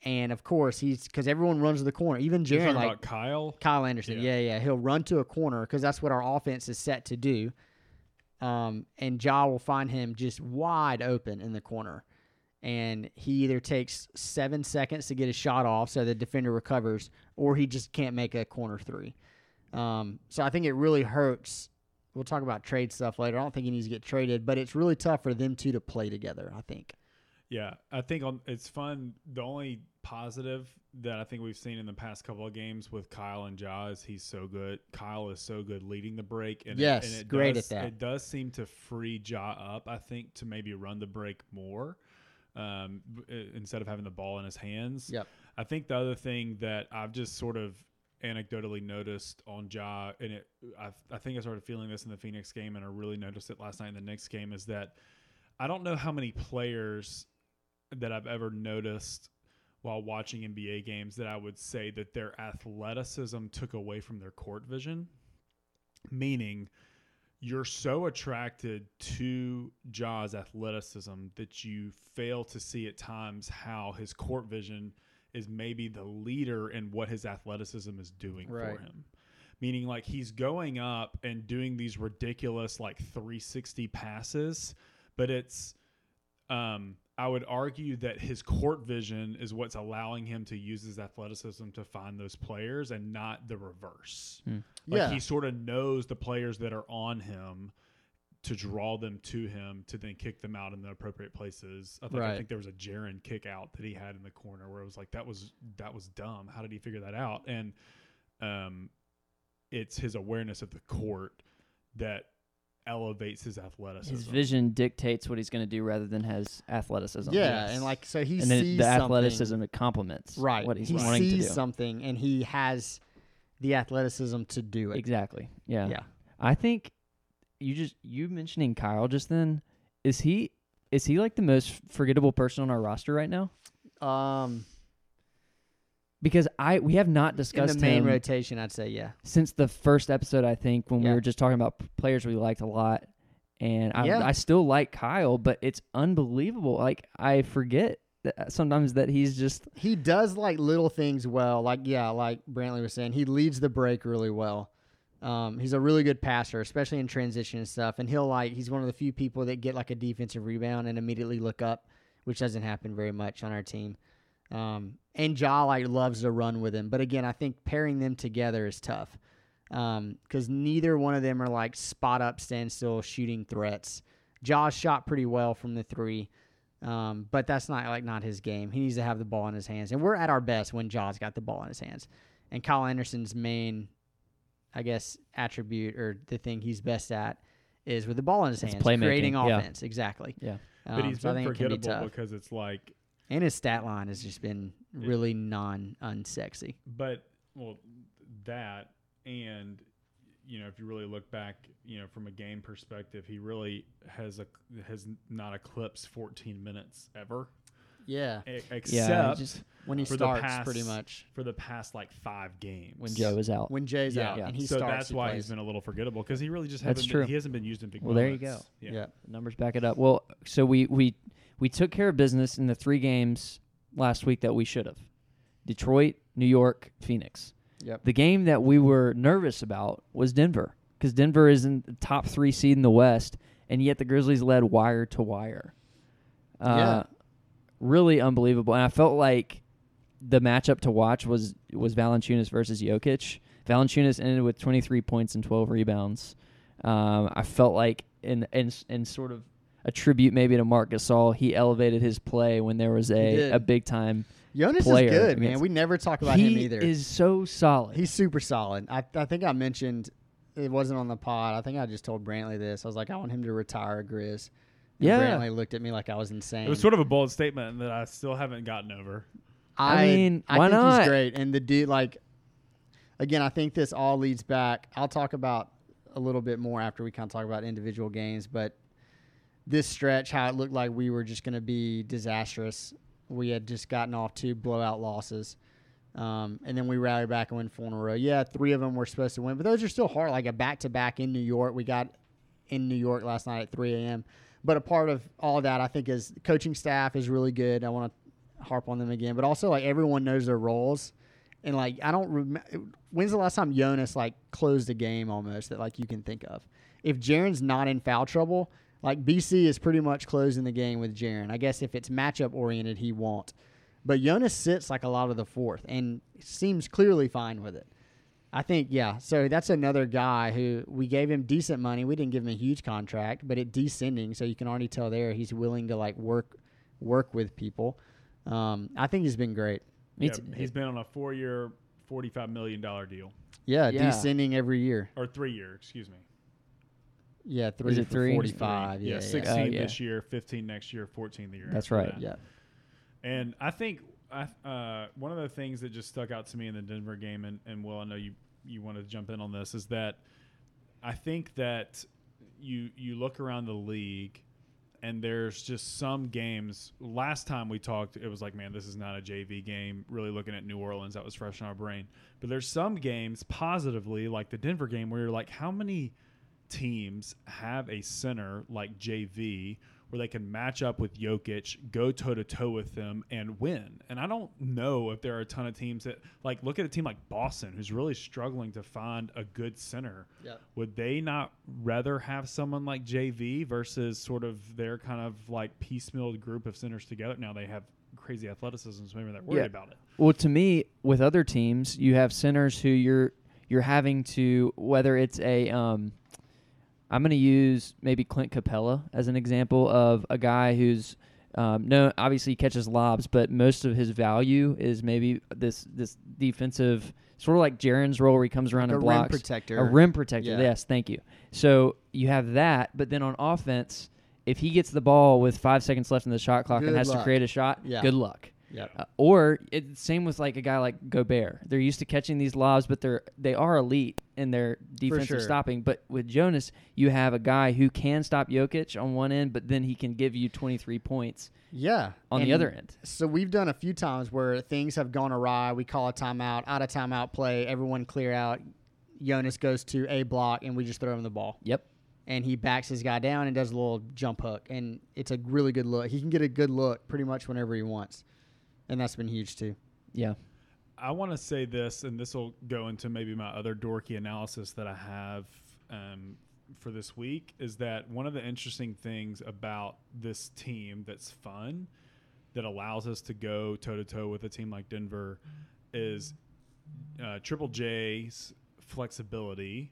and of course he's because everyone runs to the corner. Even Jaren, like about Kyle. Kyle Anderson. Yeah. Yeah, yeah. He'll run to a corner because that's what our offense is set to do. Um, and Ja will find him just wide open in the corner. And he either takes seven seconds to get his shot off so the defender recovers, or he just can't make a corner three. Um, so I think it really hurts. We'll talk about trade stuff later. I don't think he needs to get traded, but it's really tough for them two to play together, I think. Yeah, I think on it's fun. The only positive that I think we've seen in the past couple of games with Kyle and Ja is he's so good. Kyle is so good leading the break. And Yes, it, and it great does, at that. It does seem to free Ja up. I think to maybe run the break more um, instead of having the ball in his hands. Yep. I think the other thing that I've just sort of anecdotally noticed on Ja, and it, I, I think I started feeling this in the Phoenix game, and I really noticed it last night in the Knicks game, is that I don't know how many players that I've ever noticed while watching NBA games that I would say that their athleticism took away from their court vision. Meaning, you're so attracted to Ja's athleticism that you fail to see at times how his court vision is maybe the leader in what his athleticism is doing Right. for him. Meaning, like he's going up and doing these ridiculous like 360 passes, but it's um, I would argue that his court vision is what's allowing him to use his athleticism to find those players and not the reverse. Like Yeah. he sort of knows the players that are on him to draw them to him to then kick them out in the appropriate places. I think, I think there was a Jaren kick out that he had in the corner where it was like that was that was dumb. How did he figure that out? And um, it's his awareness of the court that elevates his athleticism. His vision dictates what he's going to do rather than his athleticism. Yeah, Yes. and like so he and sees the something. athleticism it complements right what he's he wanting to do. something and he has the athleticism to do it Exactly. Yeah. yeah I think you just you mentioning Kyle just then is he is he like the most forgettable person on our roster right now? um Because I we have not in discussed the main him rotation i'd say yeah since the first episode. I think when we Yeah. were just talking about p- players we liked a lot, and I Yeah. I still like Kyle, but it's unbelievable. Like I forget that sometimes that he's just he does like little things well like yeah like brantley was saying he leads the break really well um, he's a really good passer especially in transition and stuff and he'll like he's one of the few people that get like a defensive rebound and immediately look up which doesn't happen very much on our team um, and Ja like loves to run with him but again i think pairing them together is tough because neither one of them are like spot up standstill shooting threats Ja's shot pretty well from the three um, but that's not like not his game. He needs to have the ball in his hands, and we're at our best when Ja's got the ball in his hands. And Kyle Anderson's main, I guess, attribute or the thing he's best at is with the ball in his It's hands, playmaking, creating yeah. offense. Exactly. yeah. but Um, he's so been think it can be forgettable because it's like and his stat line has just been really non unsexy. But well, that and you know, if you really look back, you know, from a game perspective, he really has a has not eclipsed 14 minutes ever, Yeah, e- Yeah, except just when he starts, past- pretty much for the past like five games. when Joe is out. when Jae's yeah, out Yeah. and he so starts. that's he why plays. he's been a little forgettable because he really just hasn't true. Been, he hasn't been used in big Well, there you go. Yeah. yeah. Numbers back it up. Well, so we we we took care of business in the three games last week that we should have. Detroit, New York, Phoenix. Yep. The game that we were nervous about was Denver because Denver is in the top three seed in the West, and yet the Grizzlies led wire to wire. Uh, Yeah. Really unbelievable. And I felt like the matchup to watch was was Valanciunas versus Jokic. Valanciunas ended with 23 points and 12 rebounds. Um, I felt like in in in sort of a tribute maybe to Marc Gasol, he elevated his play when there was a, a big time. Jonas player is good, man. We never talk about him either. He is so solid. He's super solid. I, I think I mentioned it wasn't on the pod. I think I just told Brantley this. I was like, I want him to retire Grizz. And Yeah. Brantley looked at me like I was insane. It was sort of a bold statement that I still haven't gotten over. I mean, I why think not? he's great. And the dude, like, again, I think this all leads back. I'll talk about a little bit more after we kind of talk about individual games, but this stretch, how it looked like we were just going to be disastrous. We had just gotten off two blowout losses. Um, and then we rallied back and win four in a row. Yeah, three of them were supposed to win, but those are still hard. Like a back to back in New York. We got in New York last night at 3 a.m. But a part of all that, I think, is coaching staff is really good. I want to harp on them again, but also like everyone knows their roles. And like I don't remember when's the last time Jonas like closed a game almost that like you can think of. If Jaren's not in foul trouble, like BC is pretty much closing the game with Jaren. I guess if it's matchup oriented, he won't. But Jonas sits like a lot of the fourth and seems clearly fine with it. I think, yeah. So that's another guy who we gave him decent money. We didn't give him a huge contract, but it descending, so you can already tell there he's willing to like work work with people. Um, I think he's been great. Yeah, too. he's been on a four-year, forty-five million dollar deal, Yeah, Yeah. descending every year. or three-year, excuse me. Yeah, three it for three? forty-five. Yeah, Yeah, yeah, sixteen Oh, yeah. this year, fifteen next year, fourteen the year. That's after right. that. yeah. And I think I, uh, one of the things that just stuck out to me in the Denver game, and, and Will, I know you you wanted to jump in on this, is that I think that you you look around the league, and there's just some games. Last time we talked, it was like, man, this is not a JV game. Really looking at New Orleans, that was fresh in our brain. But there's some games positively, like the Denver game, where you're like, how many teams have a center like JV where they can match up with Jokic, go toe to toe with them, and win. And I don't know if there are a ton of teams that like look at a team like Boston who's really struggling to find a good center. Yeah. Would they not rather have someone like JV versus sort of their kind of like piecemeal group of centers together? Now they have crazy athleticism, so maybe they're worried Yeah. about it. Well, to me, with other teams, you have centers who you're you're having to whether it's a um, I'm going to use maybe Clint Capela as an example of a guy who's um, no obviously he catches lobs, but most of his value is maybe this this defensive sort of like Jaren's role where he comes around a and rim blocks. protector. A rim protector. Yeah. Yes, thank you. So you have that, but then on offense, if he gets the ball with five seconds left in the shot clock and Good has to create a shot, Yeah. good luck. Yeah. Uh, or it, same with like a guy like Gobert. They're used to catching these lobs, but they're they are elite in their defensive sure. stopping. But with Jonas, you have a guy who can stop Jokic on one end, but then he can give you 23 points Yeah. on the other end. So we've done a few times where things have gone awry. We call a timeout, out of timeout play, everyone clear out. Jonas goes to a block, and we just throw him the ball. Yep. And he backs his guy down and does a little jump hook, and it's a really good look. He can get a good look pretty much whenever he wants, and that's been huge too. Yeah. I want to say this, and this will go into maybe my other dorky analysis that I have um, for this week. Is that one of the interesting things about this team that's fun, that allows us to go toe to toe with a team like Denver, is uh, Triple J's flexibility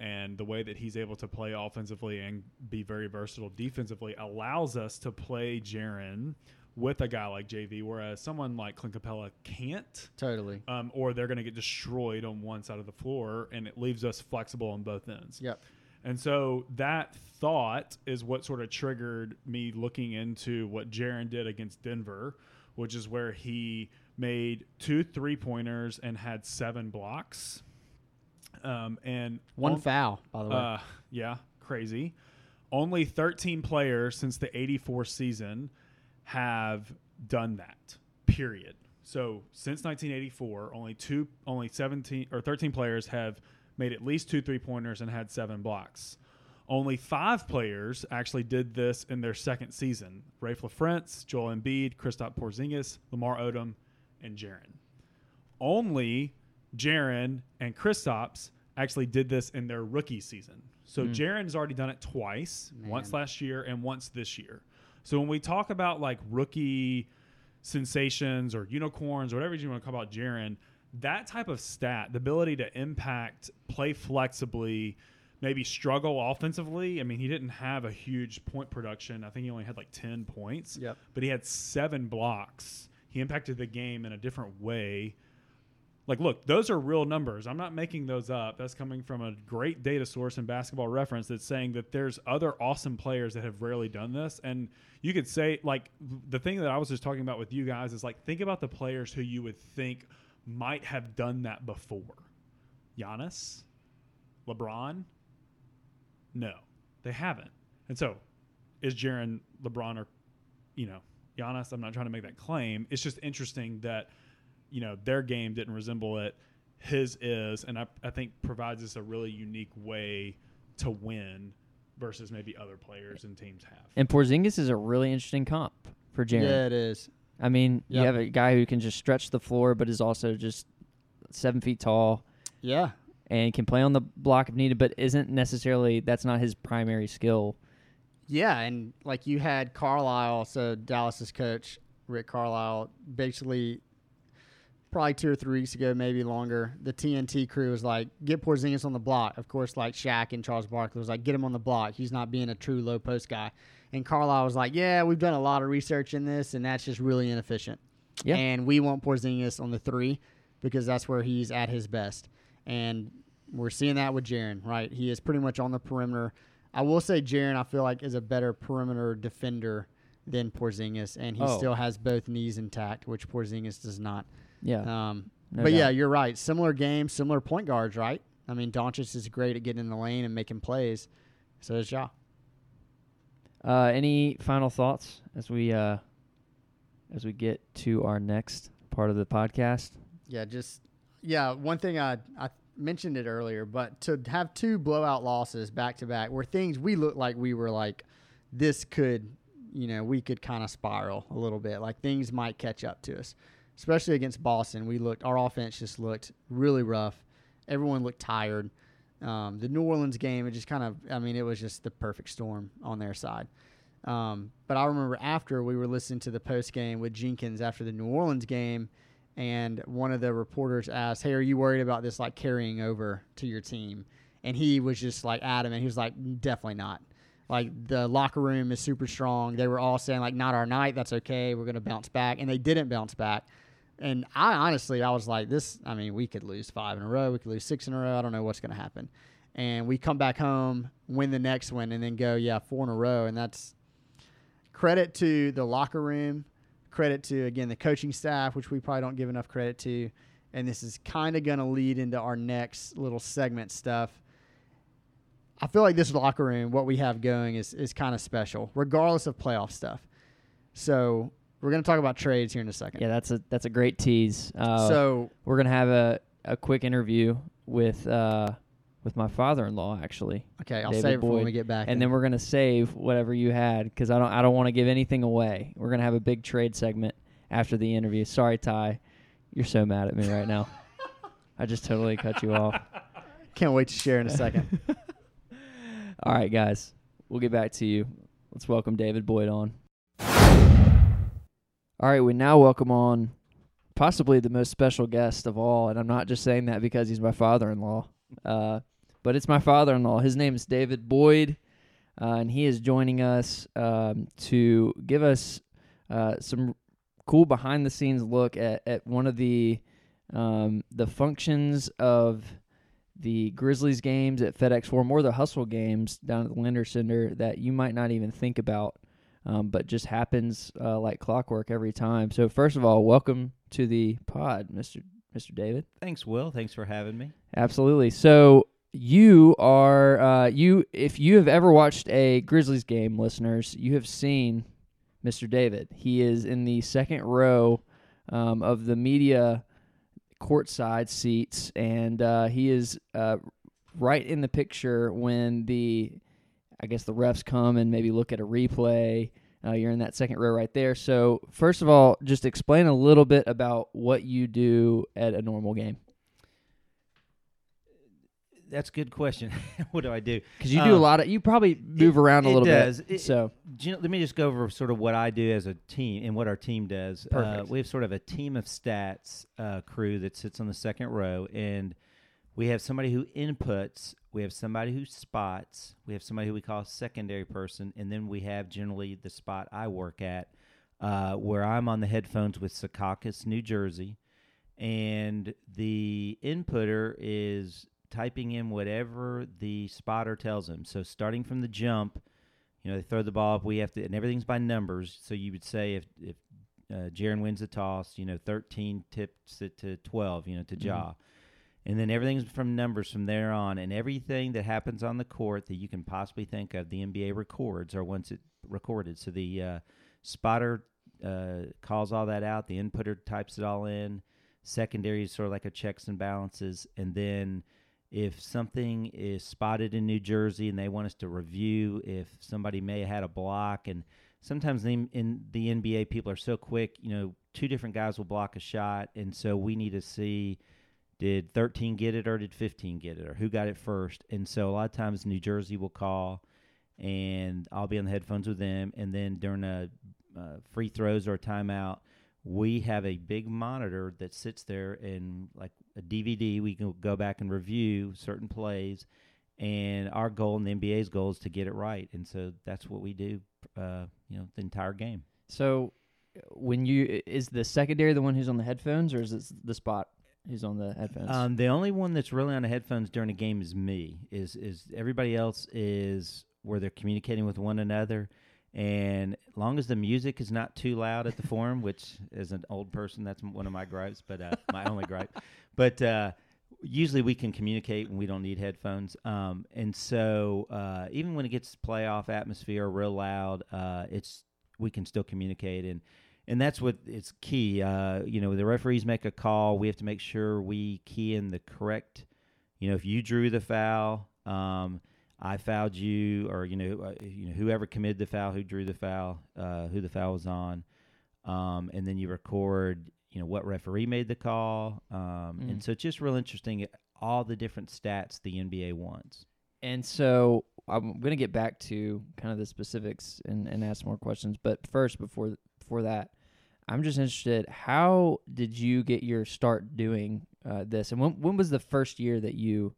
and the way that he's able to play offensively and be very versatile defensively allows us to play Jaren with a guy like JV, whereas someone like Clint Capela can't, Totally. um, or they're going to get destroyed on one side of the floor, and it leaves us flexible on both ends. Yep. And so that thought is what sort of triggered me looking into what Jaren did against Denver, which is where he made two three pointers and had seven blocks. Um, and One on- foul, by the way. uh, yeah, crazy. Only 13 players since the 84 season have done that. Period. So since 1984, only two, only 17 or 13 players have made at least two three pointers and had seven blocks. Only five players actually did this in their second season: Raef LaFrentz, Joel Embiid, Kristaps Porzingis, Lamar Odom, and Jaren only Jaren and Kristaps actually did this in their rookie season. So hmm. Jaren's already done it twice, once last year and once this year. So when we talk about like rookie sensations or unicorns or whatever you want to call about Jaren, that type of stat, the ability to impact, play flexibly, maybe struggle offensively. I mean, he didn't have a huge point production. I think he only had like 10 points Yep. but he had seven blocks. He impacted the game in a different way. Like, look, those are real numbers. I'm not making those up. That's coming from a great data source in basketball reference that's saying that there's other awesome players that have rarely done this. And you could say, like, the thing that I was just talking about with you guys is like, think about the players who you would think might have done that before Giannis, LeBron. No, they haven't. And so, is Jaren LeBron or, you know, Giannis? I'm not trying to make that claim. It's just interesting that, you know, their game didn't resemble it. His is, and I, I think provides us a really unique way to win versus maybe other players and teams have. And Porzingis is a really interesting comp for Jaren. Yeah, it is. I mean, you have a guy who can just stretch the floor, but is also just seven feet tall Yeah. and can play on the block if needed, but isn't necessarily that's not his primary skill. Yeah, and like you had Carlisle, so Dallas's coach Rick Carlisle, basically probably two or three weeks ago, maybe longer. The TNT crew was like, "Get Porzingis on the block." Of course, like Shaq and Charles Barkley was like, "Get him on the block. He's not being a true low post guy." And Carlisle was like, "Yeah, we've done a lot of research in this, and that's just really inefficient. Yeah. And we want Porzingis on the three because that's where he's at his best. And we're seeing that with Jaren, right? He is pretty much on the perimeter. I will say Jaren, I feel like, is a better perimeter defender than Porzingis, and he Oh. still has both knees intact, which Porzingis does not. Yeah. Um, No but yeah, you're right. Similar game, similar point guards, right? I mean, Doncic is great at getting in the lane and making plays. So is Ja. Uh, any final thoughts as we uh, as we get to our next part of the podcast? Yeah, just yeah. One thing I I mentioned it earlier, but to have two blowout losses back to back were things we looked like we were like this could you know we could kind of spiral a little bit like things might catch up to us especially against boston we looked our offense just looked really rough everyone looked tired um, the new orleans game it just kind of i mean it was just the perfect storm on their side um, but i remember after we were listening to the post game with jenkins after the new orleans game and one of the reporters asked, "Hey, are you worried about this like carrying over to your team?" And he was just like adamant. He was like, "Definitely not." Like the locker room is super strong. They were all saying like, "Not our night. That's okay. We're gonna bounce back," and they didn't bounce back. And I honestly, I was like, "This. I mean, we could lose five in a row. We could lose six in a row. I don't know what's gonna happen." And we come back home, win the next one, and then go, yeah, four in a row, and that's credit to the locker room credit to again the coaching staff, which we probably don't give enough credit to. And this is kind of going to lead into our next little segment stuff. I feel like this locker room, what we have going, is is kind of special, regardless of playoff stuff. So we're going to talk about trades here in a second. Yeah, that's a that's a great tease. Uh, so we're gonna have a, a quick interview with uh, with my father-in-law actually, okay, I'll David save it for when we get back. and then we're gonna save whatever you had because I don't I don't want to give anything away. We're gonna have a big trade segment after the interview. Sorry, Ty, you're so mad at me right now. [LAUGHS] I just totally cut you off. can't wait to share in a second. [LAUGHS] All right, guys, we'll get back to you. Let's welcome David Boyd on. All right, we now welcome on possibly the most special guest of all, and I'm not just saying that because he's my father-in-law, uh, but it's my father-in-law. His name is David Boyd, uh, and he is joining us um, to give us uh, some cool behind-the-scenes look at, at one of the um, the functions of the Grizzlies games at FedEx Forum or the Hustle games down at the Landers Center that you might not even think about, um, but just happens uh, like clockwork every time. So first of all, welcome to the pod, Mister Mr. David. Thanks, Will. Thanks for having me. Absolutely. So you are uh, you if you have ever watched a Grizzlies game, listeners, you have seen Mr. David. He is in the second row um, of the media courtside seats, and uh, he is uh, right in the picture when the I guess the refs come and maybe look at a replay. Uh, you're in that second row right there. So first of all, just explain a little bit about what you do at a normal game. That's a good question. [LAUGHS] what do I do? Because you do a Um, lot of, you probably move around a it little does. bit. It- so you know, let me just go over sort of what I do as a team and what our team does. Uh, we have sort of a team of stats uh, crew that sits on the second row, and we have somebody who inputs, we have somebody who spots, we have somebody who we call a secondary person, and then we have generally the spot I work at, uh, where I'm on the headphones with Secaucus, New Jersey, and the inputter is typing in whatever the spotter tells him. So starting from the jump, you know, they throw the ball up. We have to, and everything's by numbers. So you would say if if uh, Jaren wins the toss, you know, thirteen tips it to twelve, you know, to Mhm. Ja, and then everything's from numbers from there on. And everything that happens on the court that you can possibly think of, the NBA records or once it recorded. So the uh, spotter uh, calls all that out. The inputter types it all in. Secondary is sort of like a checks and balances, and then if something is spotted in New Jersey and they want us to review if somebody may have had a block and sometimes in the NBA people are so quick, you know, two different guys will block a shot and so we need to see did 13 get it or did 15 get it or who got it first. And so a lot of times New Jersey will call and I'll be on the headphones with them. And then during a uh, free throws or a timeout we have a big monitor that sits there and like a DVD we can go back and review certain plays. And our goal and the NBA's goal is to get it right. And so that's what we do uh, you know the entire game. So when you is the secondary the one who's on the headphones or is it the spot who's on the headphones? um, the only one that's really on the headphones during a game is me is is everybody else is where they're communicating with one another and long as the music is not too loud at the forum, [LAUGHS] which as an old person, that's one of my gripes, but uh, my only gripe. But uh, usually we can communicate when we don't need headphones. Um, and so uh, even when it gets playoff atmosphere real loud, uh, it's we can still communicate and. And that's what it's key. Uh, you know, the referees make a call. We have to make sure we key in the correct. You know, if you drew the foul, um, I fouled you, or you know, uh, you know, whoever committed the foul, who drew the foul, uh, who the foul was on, um, and then you record, you know, what referee made the call, um, Mm. and so it's just real interesting. All the different stats the NBA wants. And so I'm going to get back to kind of the specifics and, and ask more questions. But first, before before that, I'm just interested. How did you get your start doing uh, this? And when when was the first year that you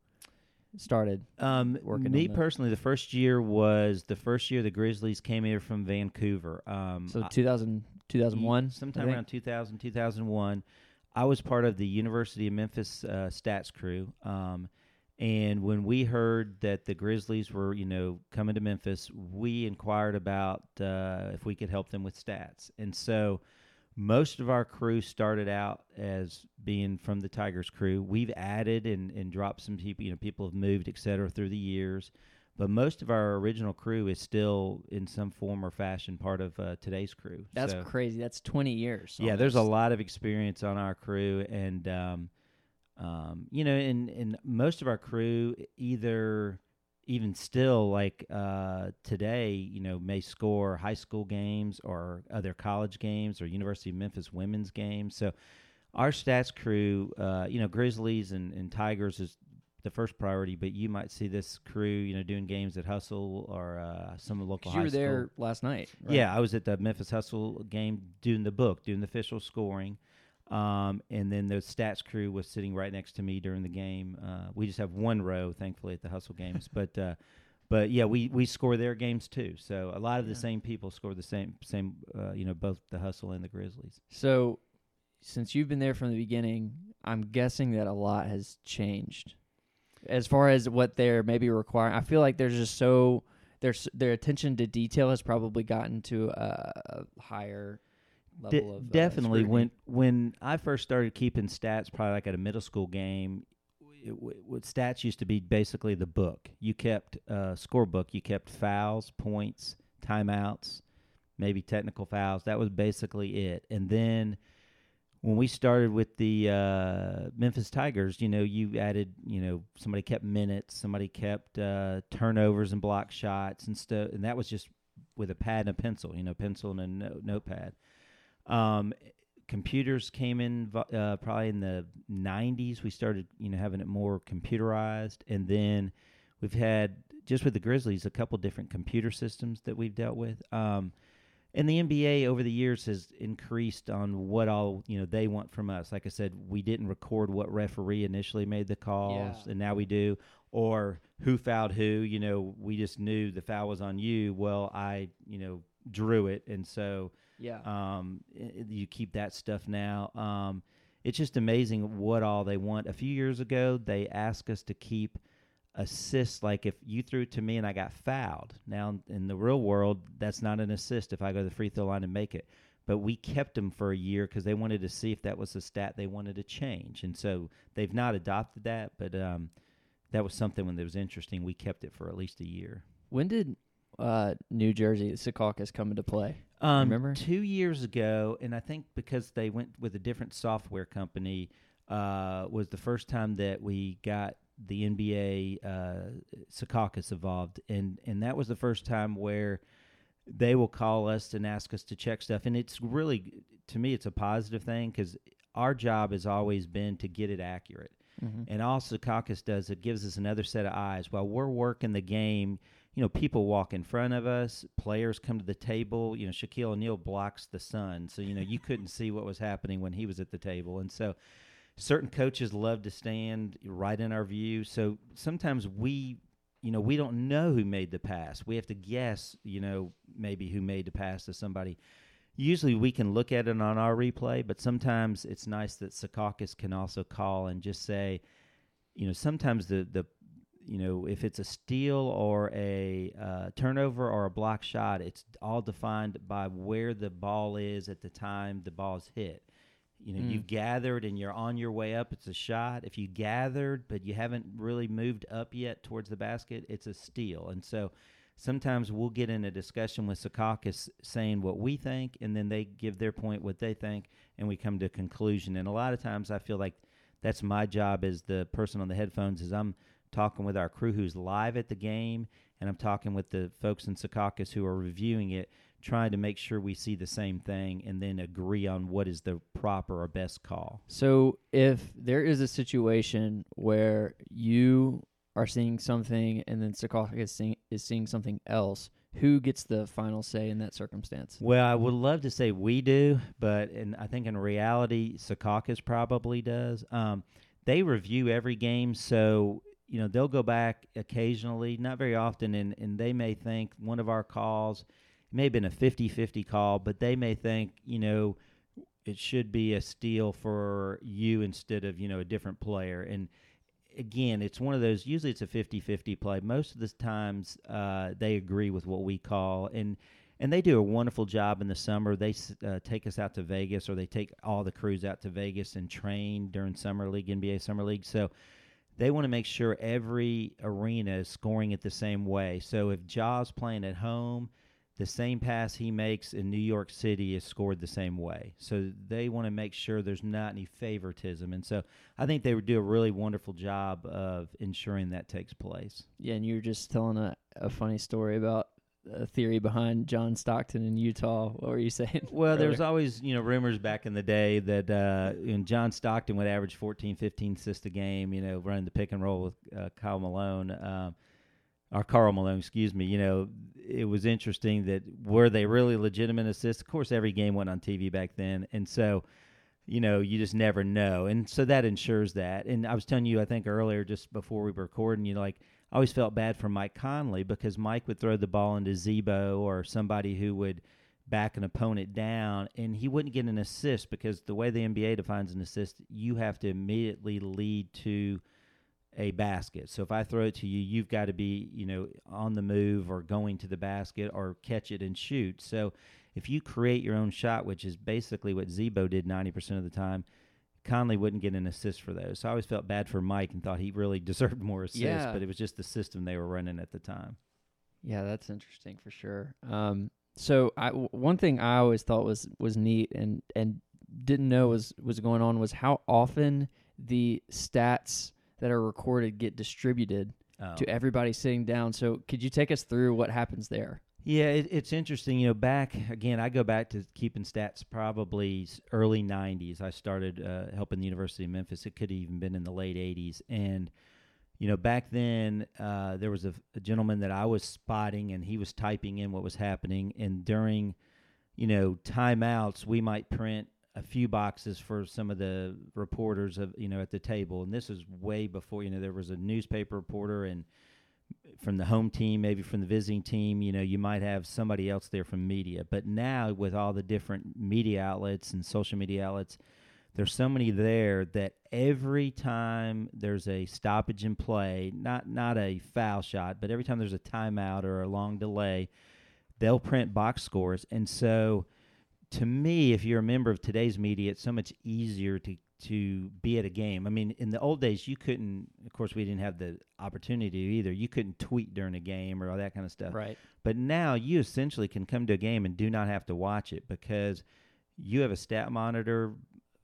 started? Um, Working me on personally, the first year was the first year the Grizzlies came here from Vancouver. Um, So 2000, 2001? Sometime around 2000 2001 i was part of the university of memphis uh, stats crew um, and when we heard that the grizzlies were you know coming to memphis we inquired about uh, if we could help them with stats. And so most of our crew started out as being from the tigers crew. We've added and, and dropped some people you know people have moved et cetera through the years. But most of our original crew is still in some form or fashion part of uh, today's crew. That's So- crazy. That's 20 years. yeah, there's a lot of experience on our crew, and um, um, you know, and and most of our crew either even still like uh, today, you know, may score high school games or other college games or University of Memphis women's games. So our stats crew, uh, you know, Grizzlies and, and Tigers is the first priority, but you might see this crew, you know, doing games at Hustle or uh, some local 'Cause high school. you were school. there last night. right? Yeah, I was at the Memphis Hustle game doing the book, doing the official scoring. Um, and then the stats crew was sitting right next to me during the game. Uh, we just have one row, thankfully, at the Hustle games. but uh, but yeah, we, we score their games too. So a lot of the same people score the same same uh, you know both the Hustle and the Grizzlies. So, since you've been there from the beginning, I'm guessing that a lot has changed as far as what they're maybe requiring. I feel like there's just so there's their attention to detail has probably gotten to a higher level De- of uh, definitely scrutiny. when when I first started keeping stats, probably like at a middle school game, it, w- what stats used to be basically the book. You kept uh, scorebook. You kept fouls, points, timeouts, maybe technical fouls. That was basically it. And then when we started with the uh, Memphis Tigers, you know, you added, you know, somebody kept minutes, somebody kept uh, turnovers and block shots and stuff, and that was just with a pad and a pencil, you know, pencil and a no- notepad. Um, computers came in uh, probably in the 90s. We started, you know, having it more computerized, and then we've had just with the Grizzlies a couple different computer systems that we've dealt with. Um, and the NBA over the years has increased on what all you know they want from us. Like I said, we didn't record what referee initially made the calls, Yeah. and now we do. Or who fouled who? You know, we just knew the foul was on you. Well, I you know drew it, and so yeah. um, you keep that stuff now. Um, it's just amazing what all they want. A few years ago, they asked us to keep assists. Like if you threw it to me and I got fouled. Now in the real world, that's not an assist if I go to the free throw line and make it. But we kept them for a year because they wanted to see if that was a stat they wanted to change, and so they've not adopted that. But um, that was something when it was interesting. We kept it for at least a year. when did uh, New Jersey Secaucus come into play? Um, Remember? two years ago, and I think because they went with a different software company, uh, was the first time that we got the NBA uh, Secaucus involved, and and that was the first time where they will call us and ask us to check stuff, and it's really to me it's a positive thing because our job has always been to get it accurate. Mm-hmm. And all Secaucus does, it gives us another set of eyes. While we're working the game, you know, people walk in front of us, players come to the table. You know, Shaquille O'Neal blocks the sun. So, you know, you couldn't see what was happening when he was at the table. And so certain coaches love to stand right in our view. So sometimes we, you know, we don't know who made the pass. We have to guess, you know, maybe who made the pass to somebody. Usually we can look at it on our replay, but sometimes it's nice that Secaucus can also call and just say, you know, sometimes the the you know if it's a steal or a uh, turnover or a block shot, it's all defined by where the ball is at the time the ball's hit. You know, Mm. you've gathered and you're on your way up. It's a shot. If you gathered but you haven't really moved up yet towards the basket, it's a steal. And so sometimes we'll get in a discussion with Secaucus saying what we think, and then they give their point what they think, and we come to a conclusion. And a lot of times I feel like that's my job as the person on the headphones is I'm talking with our crew who's live at the game, and I'm talking with the folks in Secaucus who are reviewing it, trying to make sure we see the same thing and then agree on what is the proper or best call. So if there is a situation where you are seeing something and then Secaucus is seeing, is seeing something else, who gets the final say in that circumstance? Well, I would love to say we do, but and I think in reality, Secaucus probably does. Um, they review every game, so you know they'll go back occasionally, not very often, and and they may think one of our calls it may have been a 50-50 call, but they may think you know it should be a steal for you instead of you know a different player. And again it's one of those usually it's a 50-50 play. Most of the times uh, they agree with what we call and and they do a wonderful job in the summer. They uh, take us out to vegas or they take all the crews out to vegas and train during summer league nba summer league. So they want to make sure every arena is scoring it the same way so if Ja's playing at home the same pass he makes in New York City is scored the same way. So they want to make sure there's not any favoritism. And so I think they would do a really wonderful job of ensuring that takes place. Yeah, and you were just telling a, a funny story about theory behind John Stockton in Utah. What were you saying? [LAUGHS] Well, there was always, you know, rumors back in the day that uh, John Stockton would average 14, 15 assists a game, you know, running the pick and roll with uh, Kyle Malone. Um, or Karl Malone, excuse me. You know, it was interesting that were they really legitimate assists? Of course, every game went on TV back then, and so you know you just never know, and so that ensures that. And I was telling you, I think earlier, just before we were recording, you know, like I always felt bad for Mike Conley because Mike would throw the ball into Z-Bo or somebody who would back an opponent down, and he wouldn't get an assist because the way the NBA defines an assist, you have to immediately lead to a basket. So if I throw it to you, you've got to be, you know, on the move or going to the basket or catch it and shoot. So if you create your own shot, which is basically what Z-Bo did 90% of the time, Conley wouldn't get an assist for those. So I always felt bad for Mike and thought he really [LAUGHS] deserved more assists, Yeah. but it was just the system they were running at the time. Yeah, that's interesting for sure. Um, so I w one thing I always thought was was neat and and didn't know was was going on was how often the stats that are recorded get distributed Um, to everybody sitting down. So could you take us through what happens there? Yeah, it, it's interesting. You know, back again, I go back to keeping stats probably early '90s. I started uh, helping the University of Memphis. It could have even been in the late '80s, and you know, back then uh, there was a, a gentleman that I was spotting, and he was typing in what was happening. And during, you know, timeouts, we might print a few boxes for some of the reporters of you know at the table, and this is way before you know there was a newspaper reporter and from the home team, maybe from the visiting team, you know, you might have somebody else there from media. But now with all the different media outlets and social media outlets, there's so many there that every time there's a stoppage in play, not not a foul shot, but every time there's a timeout or a long delay, they'll print box scores. And so to me, if you're a member of today's media, it's so much easier to to be at a game. I mean, in the old days, you couldn't. Of course, we didn't have the opportunity either. You couldn't tweet during a game or all that kind of stuff. Right. But now you essentially can come to a game and do not have to watch it because you have a stat monitor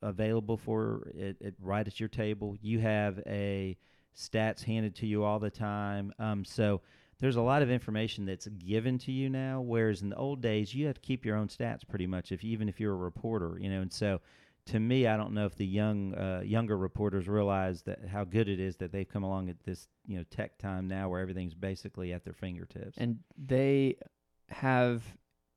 available for it, it right at your table. You have a stats handed to you all the time. Um, so there's a lot of information that's given to you now, whereas in the old days you had to keep your own stats pretty much, if even if you're a reporter, you know. And so, to me, I don't know if the young uh, younger reporters realize that how good it is that they've come along at this you know tech time now, where everything's basically at their fingertips. And they have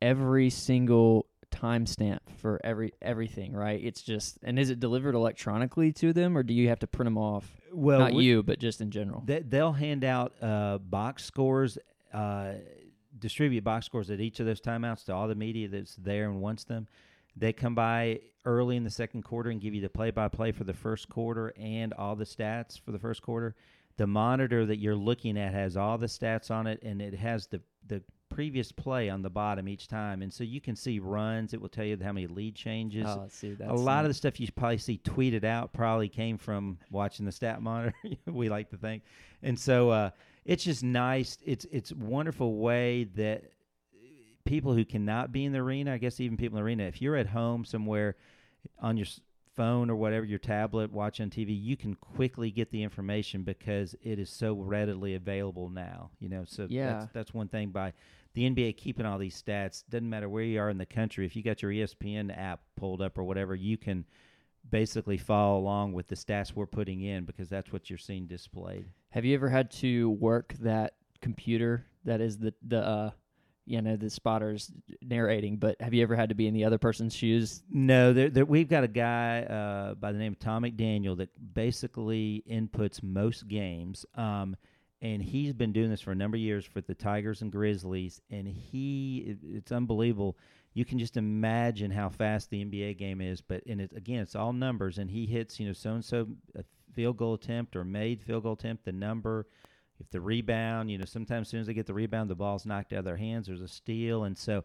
every single timestamp for every everything, right? It's just and is it delivered electronically to them or do you have to print them off? well, Not we- you, but just in general. They, they'll hand out uh, box scores, uh, distribute box scores at each of those timeouts to all the media that's there and wants them. They come by early in the second quarter and give you the play-by-play for the first quarter and all the stats for the first quarter. The monitor that you're looking at has all the stats on it, and it has the the previous play on the bottom each time, and so you can see runs. It will tell you how many lead changes. oh, see, that's a lot of the stuff you probably see tweeted out probably came from watching the stat monitor. [LAUGHS] we like to think, and so uh, it's just nice. It's it's wonderful way that people who cannot be in the arena, I guess even people in the arena, if you're at home somewhere on your phone or whatever, your tablet, watching TV, you can quickly get the information because it is so readily available now. You know, so Yeah. that's that's one thing by the NBA keeping all these stats. Doesn't matter where you are in the country. If you got your ESPN app pulled up or whatever, you can basically follow along with the stats we're putting in because that's what you're seeing displayed. Have you ever had to work that computer that is the the uh you know the spotters narrating, but have you ever had to be in the other person's shoes? No, there, we've got a guy uh, by the name of Tom McDaniel that basically inputs most games. Um, and he's been doing this for a number of years for the Tigers and Grizzlies. And he, it, it's unbelievable. You can just imagine how fast the NBA game is. But and it, again, it's all numbers. And he hits, you know, so and so a field goal attempt or made field goal attempt, the number. If the rebound, you know, sometimes as soon as they get the rebound, the ball's knocked out of their hands. There's a steal, and so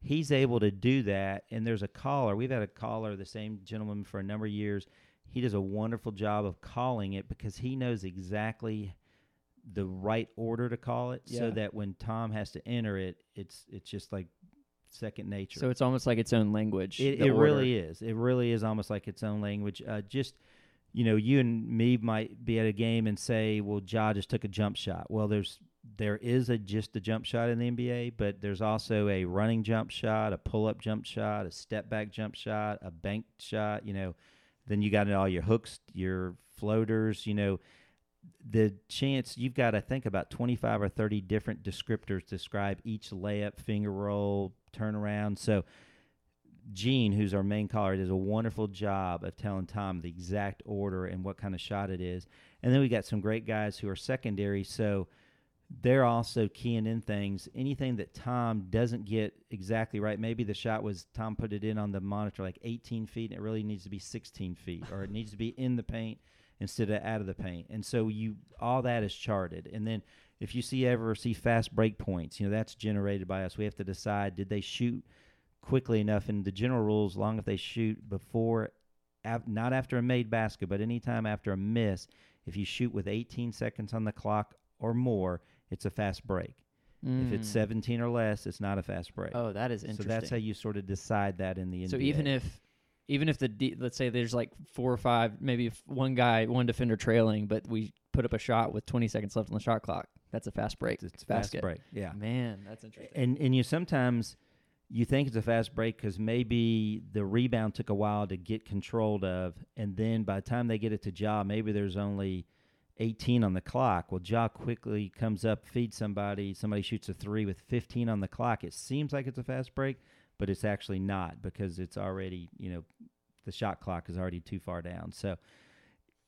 he's able to do that. And there's a caller. We've had a caller, the same gentleman, for a number of years. He does a wonderful job of calling it because he knows exactly the right order to call it, so that when Tom has to enter it, it's it's just like second nature. So it's almost like its own language. It, it really is. It really is almost like its own language. Uh, just you know, you and me might be at a game and say, "Well, Ja just took a jump shot." Well, there's there is a just a jump shot in the NBA, but there's also a running jump shot, a pull up jump shot, a step back jump shot, a bank shot. You know, then you got all your hooks, your floaters. You know, the chance you've got, I think, about 25 or 30 different descriptors describe each layup, finger roll, turnaround. So, Gene, who's our main caller, does a wonderful job of telling Tom the exact order and what kind of shot it is. And then we got some great guys who are secondary. So, they're also keying in things. Anything that Tom doesn't get exactly right, maybe the shot was Tom put it in on the monitor like 18 feet, and it really needs to be 16 feet, or it needs to be in the paint instead of out of the paint. And so you all that is charted. And then if you see ever see fast break points, you know that's generated by us. We have to decide did they shoot quickly enough. And the general rules, long if they shoot before, av- not after a made basket, but anytime after a miss, if you shoot with 18 seconds on the clock or more, it's a fast break. If it's Mm. 17 or less, it's not a fast break. Oh, that is interesting. so that's how you sort of decide that in the NBA. So even if even if the D, let's say there's like four or five, maybe if one guy, one defender trailing, but we put up a shot with 20 seconds left on the shot clock, that's a fast break. it's a fast break, yeah. Man, that's interesting. And and you sometimes you think it's a fast break because maybe the rebound took a while to get controlled of, and then by the time they get it to Ja, maybe there's only 18 on the clock. Well, Ja quickly comes up, feeds somebody, somebody shoots a three with 15 on the clock. It seems like it's a fast break, but it's actually not because it's already you know the shot clock is already too far down. So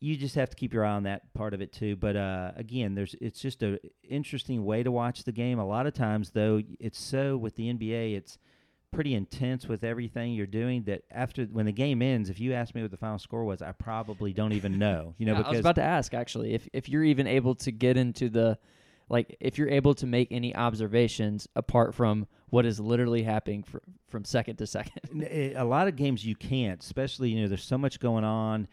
you just have to keep your eye on that part of it too. But uh, again, there's it's just a interesting way to watch the game. A lot of times, though, it's so with the NBA, it's pretty intense with everything you're doing that after when the game ends, if you ask me what the final score was, I probably don't even [LAUGHS] know. You know, Yeah, I was about to ask actually if if you're even able to get into the like if you're able to make any observations apart from what is literally happening fr- from second to second. Eh, a lot of games you can't, especially you know there's so much going on,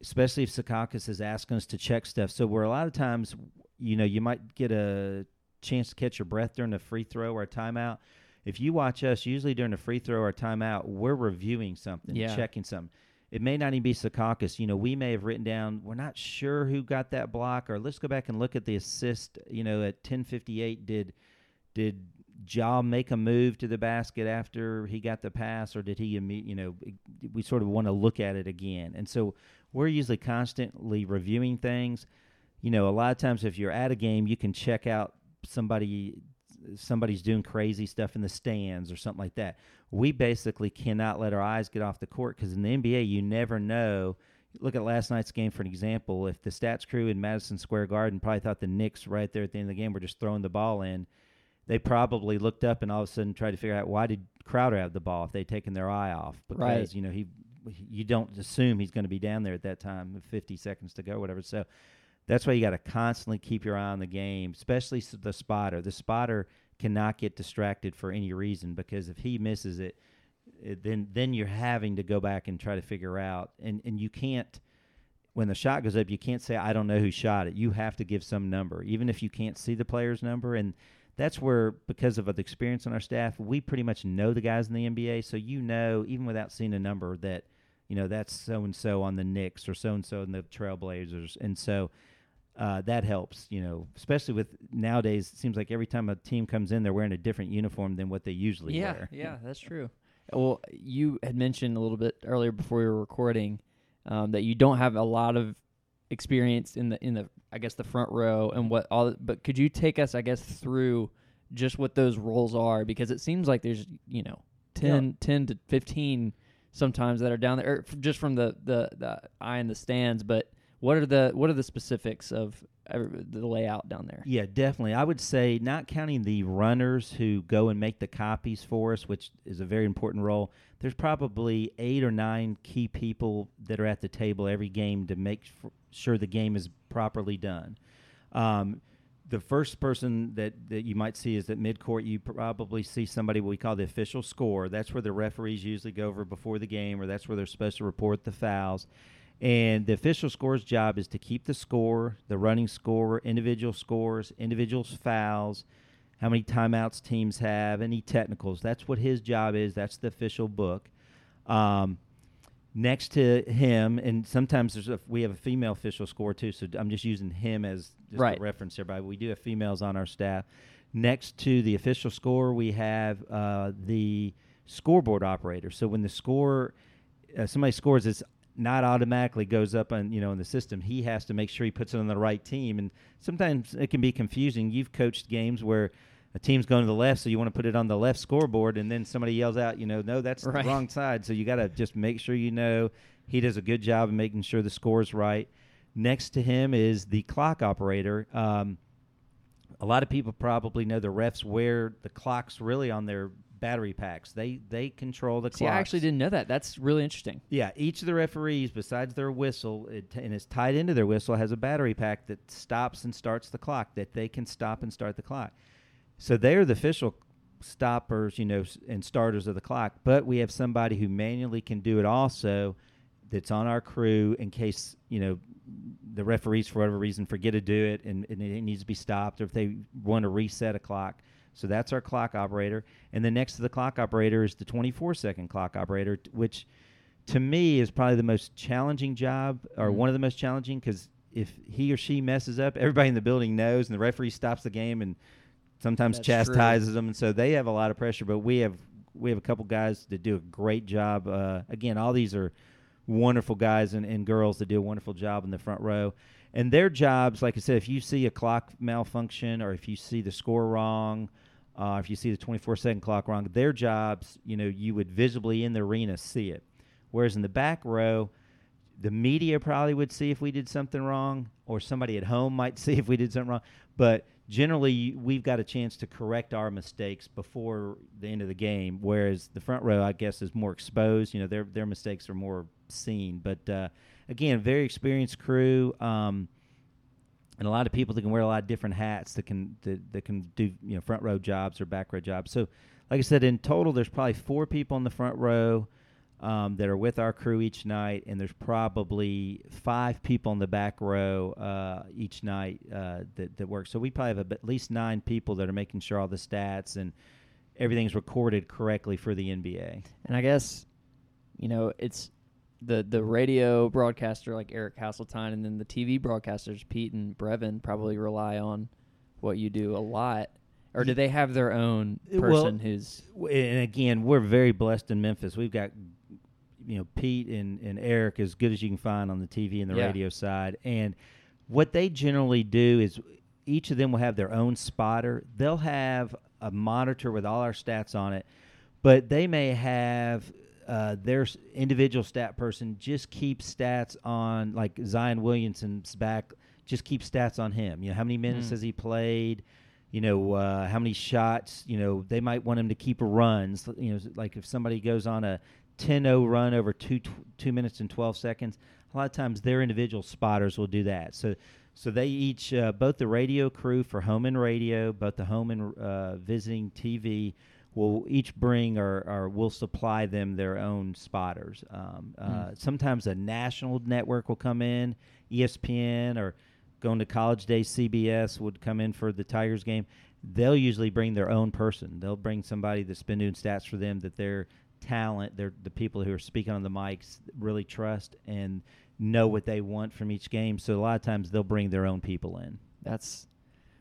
especially if Secaucus is asking us to check stuff. So where a lot of times, you know, you might get a chance to catch your breath during a free throw or a timeout. If you watch us, usually during a free throw or timeout, we're reviewing something, Yeah. checking something. It may not even be Secaucus. You know, we may have written down, we're not sure who got that block, or let's go back and look at the assist. You know, at 10:58, did did Ja make a move to the basket after he got the pass, or did he, you know, we sort of want to look at it again. And so we're usually constantly reviewing things. You know, a lot of times if you're at a game, you can check out somebody somebody's doing crazy stuff in the stands or something like that. We basically cannot let our eyes get off the court because in the NBA, you never know. Look at last night's game for an example. If the stats crew in Madison Square Garden probably thought the Knicks right there at the end of the game were just throwing the ball in, they probably looked up and all of a sudden tried to figure out why did Crowder have the ball if they'd taken their eye off because Right. you know he you don't assume he's going to be down there at that time with 50 seconds to go whatever so that's why you got to constantly keep your eye on the game especially the spotter. The spotter cannot get distracted for any reason because if he misses it, it then then you're having to go back and try to figure out and and you can't when the shot goes up you can't say I don't know who shot it. You have to give some number even if you can't see the player's number and that's where because of the experience on our staff we pretty much know the guys in the NBA so you know even without seeing a number that you know that's so and so on the Knicks or so and so in the Trailblazers and so uh, that helps, you know, especially with nowadays. It seems like every time a team comes in, they're wearing a different uniform than what they usually yeah, wear. yeah, that's true. Well, you had mentioned a little bit earlier before we were recording um, that you don't have a lot of experience in the in the I guess the front row and what all. But could you take us, I guess, through just what those roles are because it seems like there's you know 10, 10 to fifteen sometimes that are down there, or just from the the the eye in the stands. But what are the what are the specifics of every, the layout down there? Yeah, definitely. I would say not counting the runners who go and make the copies for us, which is a very important role. There's probably eight or nine key people that are at the table every game to make f- sure the game is properly done. Um, the first person that, that you might see is at midcourt. You probably see somebody we call the official score. That's where the referees usually go over before the game, or that's where they're supposed to report the fouls. And the official score's job is to keep the score, the running score, individual scores, individuals fouls, how many timeouts teams have, any technicals. That's what his job is. That's the official book. Um, next to him, and sometimes there's a, we have a female official score too. So I'm just using him as just Right. a reference here. But we do have females on our staff. Next to the official score, we have uh, the scoreboard operator. So when the score uh, somebody scores, it's not automatically goes up on you know in the system. He has to make sure he puts it on the right team, and sometimes it can be confusing. You've coached games where a team's going to the left, so you want to put it on the left scoreboard, and then somebody yells out, you know, no, that's Right. the wrong side. So you got to just make sure you know he does a good job of making sure the score's right. Next to him is the clock operator. Um, a lot of people probably know the refs wear the clocks really on their battery packs. They they control the See, clocks. I actually didn't know that. That's really interesting. Yeah, each of the referees, besides their whistle, it, and it's tied into their whistle, has a battery pack that stops and starts the clock. That they can stop and start the clock. So they're the official stoppers, you know, and starters of the clock, but we have somebody who manually can do it also that's on our crew in case, you know, the referees for whatever reason forget to do it and, and it needs to be stopped or if they want to reset a clock. So that's our clock operator. And then next to the clock operator is the 24 second clock operator, t- which to me is probably the most challenging job or Mhm. one of the most challenging because if he or she messes up, everybody in the building knows and the referee stops the game and sometimes That's true. chastises them. And so they have a lot of pressure, but we have we have a couple guys that do a great job. Uh, again, all these are wonderful guys and, and girls that do a wonderful job in the front row. And their jobs, like I said, if you see a clock malfunction or if you see the score wrong, uh, if you see the 24 second clock wrong, their jobs, you know, you would visibly in the arena see it. Whereas in the back row, the media probably would see if we did something wrong, or somebody at home might [LAUGHS] see if we did something wrong. But generally, we've got a chance to correct our mistakes before the end of the game. Whereas the front row, I guess, is more exposed. You know, their their mistakes are more seen. But uh, again, very experienced crew. Um, and a lot of people that can wear a lot of different hats that can that, that can do you know front row jobs or back row jobs. So, like I said, in total, there's probably four people in the front row um, that are with our crew each night, and there's probably five people in the back row uh, each night uh, that that work. So we probably have at least nine people that are making sure all the stats and everything's recorded correctly for the NBA. And I guess, you know, it's the the radio broadcaster like Eric Hasseltine, and then the TV broadcasters Pete and Brevin probably rely on what you do a lot. Or do they have their own Uh, well, person who's And again, we're very blessed in Memphis. We've got you know Pete and, and Eric as good as you can find on the TV and the Yeah. radio side. And what they generally do is each of them will have their own spotter. They'll have a monitor with all our stats on it, but they may have uh, their individual stat person just keeps stats on like Zion Williamson's back. Just keep stats on him. You know how many minutes Mm. has he played? you know uh, how many shots you know they might want him to keep runs you know like if somebody goes on a 10-0 run over two tw- two minutes and 12 seconds a lot of times their individual spotters will do that so so they each uh, both the radio crew for home and radio both the home and uh, visiting tv will each bring or, or will supply them their own spotters. Um, uh, Mm. sometimes a national network will come in espn or going to college day cbs would come in for the tigers game. They'll usually bring their own person. They'll bring somebody that's been doing stats for them that their talent they're the people who are speaking on the mics really trust and know what they want from each game. So a lot of times they'll bring their own people in. That's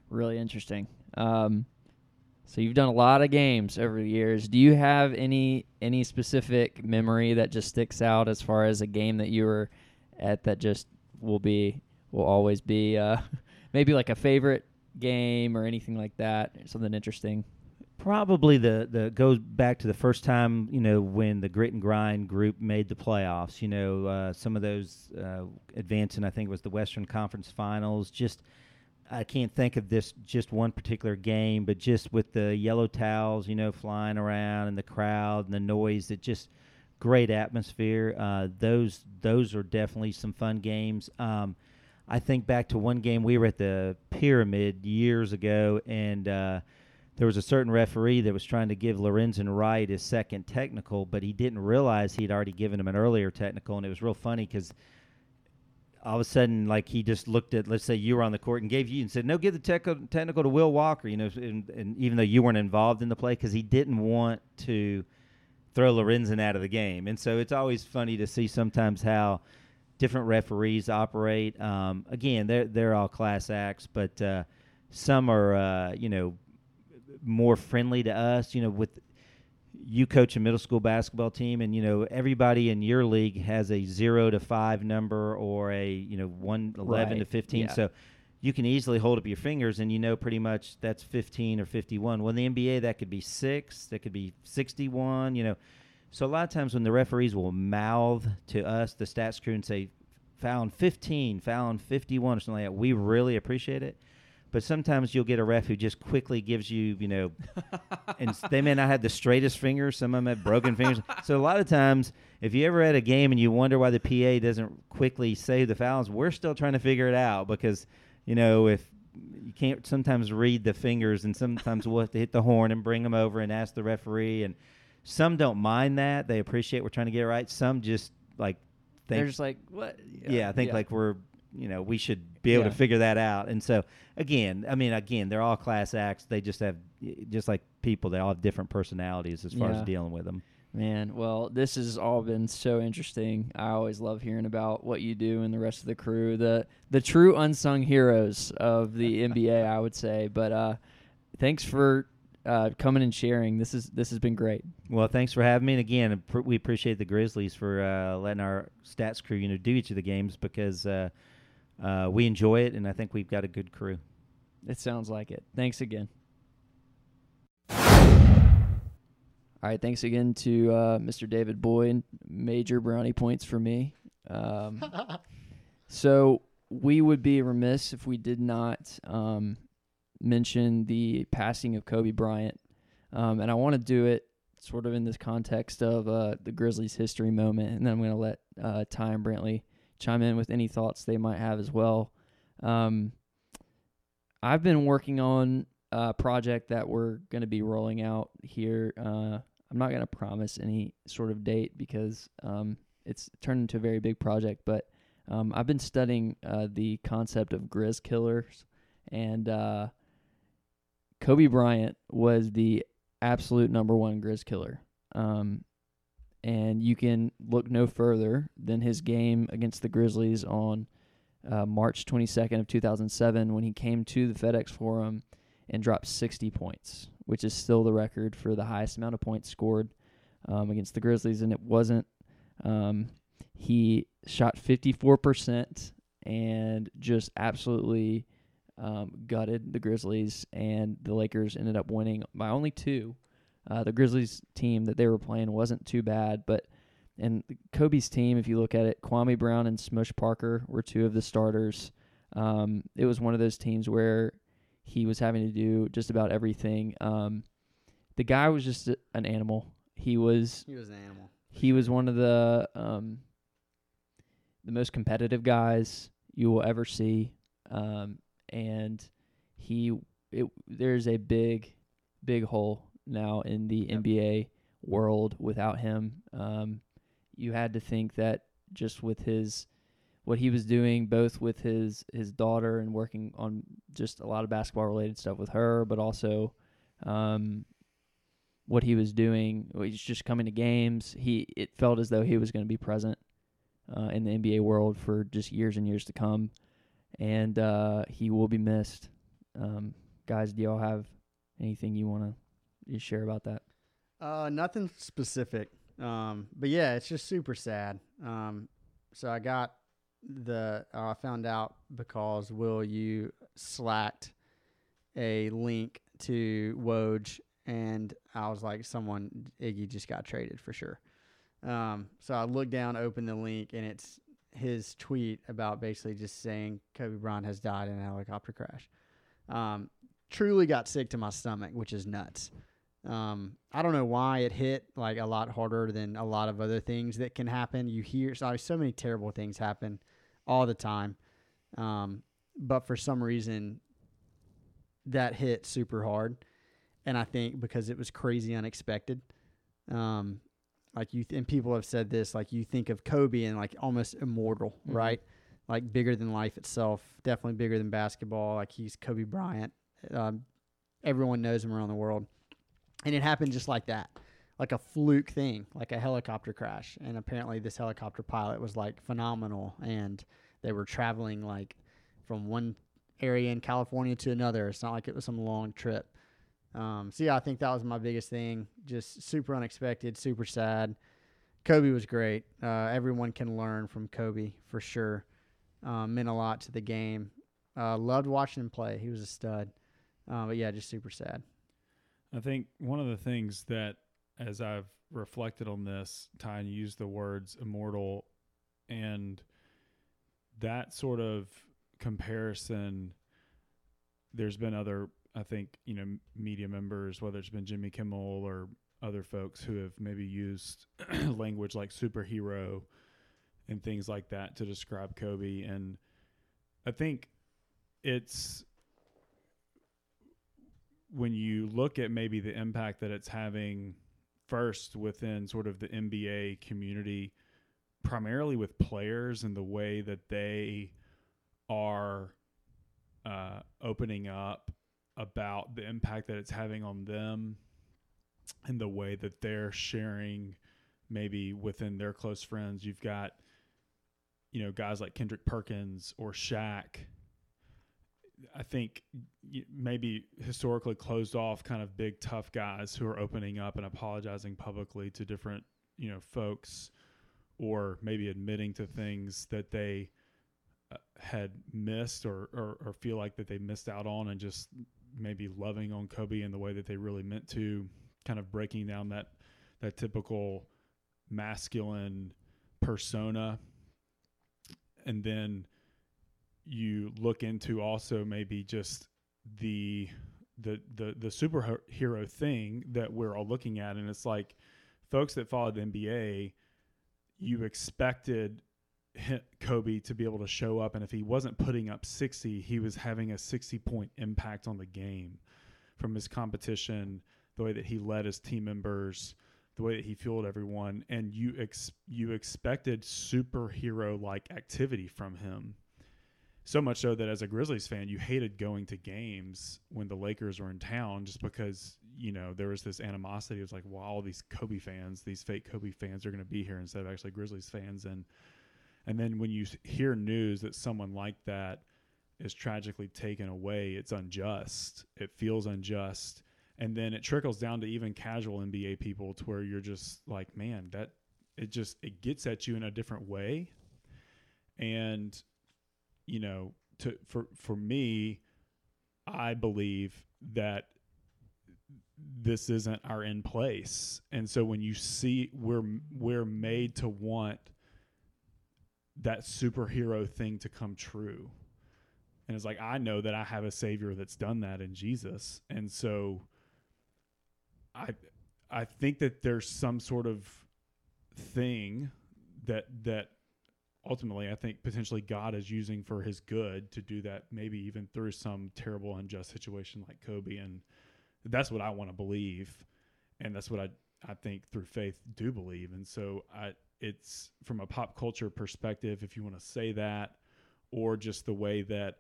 really interesting. Um, so you've done a lot of games over the years. Do you have any any specific memory that just sticks out as far as a game that you were at that just will be will always be uh, [LAUGHS] maybe like a favorite game or anything like that? Something interesting. Probably the the goes back to the first time you know when the grit and grind group made the playoffs. You know uh, some of those uh, advancing. I think it was the Western Conference Finals. Just I can't think of this just one particular game, but just with the yellow towels, you know, flying around and the crowd and the noise. that just great atmosphere. Uh, those those are definitely some fun games. Um, I think back to one game we were at the Pyramid years ago, and uh, there was a certain referee that was trying to give Lorenzen Wright his second technical, but he didn't realize he'd already given him an earlier technical, and it was real funny because all of a sudden, like he just looked at, let's say you were on the court and gave you and said, "No, give the tech- technical to Will Walker," you know, and, and even though you weren't involved in the play, because he didn't want to throw Lorenzen out of the game, and so it's always funny to see sometimes how different referees operate. Um, again, they're they're all class acts, but uh, some are uh, you know more friendly to us. You know, with you coach a middle school basketball team, and you know everybody in your league has a zero to five number or a you know one eleven to Right. fifteen. Yeah. So you can easily hold up your fingers and you know pretty much that's 15 or 51. Well, in the NBA, that could be six, that could be 61, you know. So a lot of times when the referees will mouth to us, the stats crew, and say, foul on 15, foul on 51 or something like that, we really appreciate it. But sometimes you'll get a ref who just quickly gives you, you know, and they may not have the straightest fingers. Some of them have broken fingers. [LAUGHS] So a lot of times, if you ever had a game and you wonder why the PA doesn't quickly say the fouls, we're still trying to figure it out because, you know, if you can't sometimes read the fingers, and sometimes we'll have to hit the horn and bring them over and ask the referee. And some don't mind that; they appreciate we're trying to get it right. Some just like They're just like, what? yeah, I think like we're you know we should be able Yeah. to figure that out. And so again, I mean, again, they're all class acts. They just have just like people, they all have different personalities as far Yeah. as dealing with them. Man, well, this has all been so interesting. I always love hearing about what you do and the rest of the crew, the the true unsung heroes of the [LAUGHS] NBA, I would say. But uh, thanks for uh, coming and sharing. This is this has been great. Well, thanks for having me. And again, we appreciate the Grizzlies for uh, letting our stats crew, you know, do each of the games because uh, we enjoy it, and I think we've got a good crew. It sounds like it. Thanks again. All right, thanks again to uh, Mr. David Boyd. Major brownie points for me. Um, [LAUGHS] so we would be remiss if we did not um, mention the passing of Kobe Bryant, um, and I want to do it sort of in this context of uh, the Grizzlies' history moment, and then I'm going to let uh, Ty and Brantley chime in with any thoughts they might have as well. Um, I've been working on a project that we're going to be rolling out here. Uh, I'm not going to promise any sort of date because um, it's turned into a very big project, but um, I've been studying uh, the concept of Grizz killers, and uh, Kobe Bryant was the absolute number one Grizz killer. Um, and you can look no further than his game against the Grizzlies on uh, March 22nd of 2007 when he came to the FedEx Forum and dropped 60 points, which is still the record for the highest amount of points scored um, against the Grizzlies. And it wasn't. Um, he shot 54% and just absolutely um, gutted the Grizzlies, and the Lakers ended up winning by only two. Uh, the Grizzlies team that they were playing wasn't too bad, but and Kobe's team, if you look at it, Kwame Brown and Smush Parker were two of the starters. Um, it was one of those teams where he was having to do just about everything. Um, the guy was just a, an animal. He was He was an animal. he was one of the um, the most competitive guys you will ever see, um, and he it, there's a big big hole now in the Yep. NBA world without him. Um, you had to think that just with his what he was doing, both with his his daughter and working on just a lot of basketball related stuff with her, but also um, what he was doing. He's just coming to games. He it felt as though he was going to be present uh, in the NBA world for just years and years to come, and uh, he will be missed. Um, guys, do y'all have anything you want to share about that? Uh, nothing specific. Um, but yeah, it's just super sad. Um, so I got the uh, I found out because Will you slacked a link to Woj, and I was like, someone Iggy just got traded for sure. Um, so I looked down, opened the link, and it's his tweet about basically just saying Kobe Bryant has died in a helicopter crash. Um, truly got sick to my stomach, which is nuts. Um, I don't know why it hit like a lot harder than a lot of other things that can happen. You hear so, so many terrible things happen all the time, um, but for some reason that hit super hard, and I think because it was crazy unexpected. Um, like you th- and people have said this, like you think of Kobe and like almost immortal, Mhm. right? Like bigger than life itself, definitely bigger than basketball. Like he's Kobe Bryant. Um, everyone knows him around the world and it happened just like that like a fluke thing like a helicopter crash. And apparently this helicopter pilot was like phenomenal. And they were traveling like from one area in california to another. It's not like it was some long trip. Um, so yeah i think that was my biggest thing. Just super unexpected super sad. Kobe was great. Uh, everyone can learn from kobe for sure. Um, meant a lot to the game. Uh, loved watching him play. He was a stud. Uh, but yeah just super sad I think one of the things that, as I've reflected on this, Ty, and used the words immortal, and that sort of comparison. There's been other, I think, you know, media members, whether it's been Jimmy Kimmel or other folks who have maybe used [CLEARS THROAT] language like superhero and things like that to describe Kobe. And I think it's when you look at maybe the impact that it's having first within sort of the NBA community, primarily with players and the way that they are uh, opening up about the impact that it's having on them and the way that they're sharing maybe within their close friends. You've got, you know, guys like Kendrick Perkins or Shaq. I think maybe historically closed off kind of big tough guys who are opening up and apologizing publicly to different, you know, folks or maybe admitting to things that they uh, had missed or, or, or feel like that they missed out on and just maybe loving on Kobe in the way that they really meant to, kind of breaking down that that typical masculine persona. And then you look into also maybe just the the the the superhero thing that we're all looking at. And it's like folks that followed the NBA you expected Kobe to be able to show up, and if he wasn't putting up 60, he was having a 60 point impact on the game from his competition, the way that he led his team members, the way that he fueled everyone, and you ex- you expected superhero like activity from him. So much so that as a Grizzlies fan, you hated going to games when the Lakers were in town just because, you know, there was this animosity. It was like, well, all these Kobe fans, these fake Kobe fans are going to be here instead of actually Grizzlies fans. And and then when you hear news that someone like that is tragically taken away, it's unjust. It feels unjust. And then it trickles down to even casual NBA people to where you're just like, man, that it just it gets at you in a different way. And you know, to for for me, I believe that this isn't our end place. And so when you see we're we're made to want that superhero thing to come true. And it's like I know that I have a savior that's done that in Jesus. And so I I think that there's some sort of thing that that ultimately I think potentially God is using for his good to do that maybe even through some terrible unjust situation like Kobe. And that's what I want to believe. And that's what I I think through faith do believe. And so I it's from a pop culture perspective, if you want to say that, or just the way that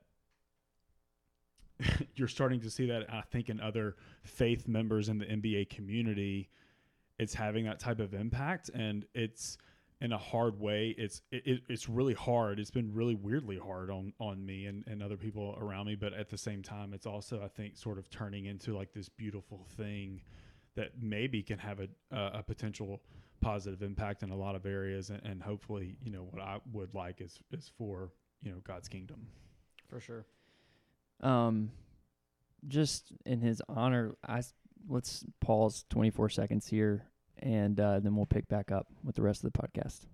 [LAUGHS] you're starting to see that, I think, in other faith members in the NBA community, it's having that type of impact, and it's in a hard way. It's it, it's really hard. It's been really weirdly hard on on me and, and other people around me, but at the same time, it's also I think sort of turning into like this beautiful thing that maybe can have a a, a potential positive impact in a lot of areas, and, and hopefully, you know, what I would like is is for you know God's kingdom. For sure. Um, just in His honor, I let's pause twenty four seconds here, and uh, then we'll pick back up with the rest of the podcast.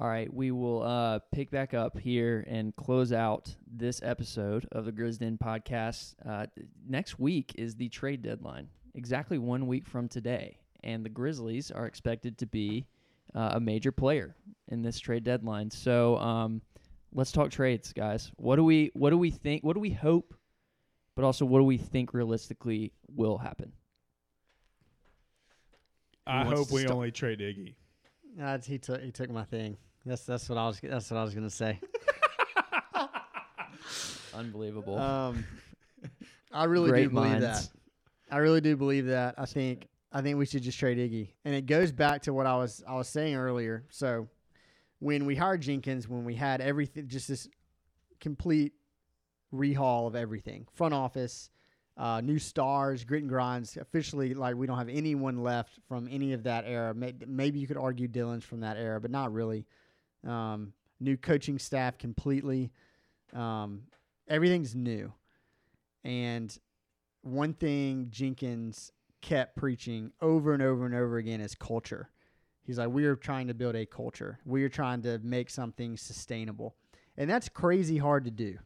All right, we will uh, pick back up here and close out this episode of the Grizzden podcast. Uh, next week is the trade deadline, exactly one week from today, and the Grizzlies are expected to be uh, a major player in this trade deadline. So um, let's talk trades, guys. What do we what do we think? What do we hope? But also, what do we think realistically will happen? I hope we only trade Iggy. Uh, he took he took my thing. That's that's what I was that's what I was gonna say. [LAUGHS] Unbelievable. Um, I really Great do believe minds. that. I really do believe that. I think I think we should just trade Iggy, and it goes back to what I was I was saying earlier. So when we hired Jenkins, when we had everything, just this complete rehaul of everything, front office, uh, new stars, grit and grinds. Officially, like we don't have anyone left from any of that era. Maybe you could argue Dillon's from that era, but not really. Um, new coaching staff completely. Um, everything's new. And one thing Jenkins kept preaching over and over and over again is culture. He's like, we are trying to build a culture. We are trying to make something sustainable, and that's crazy hard to do,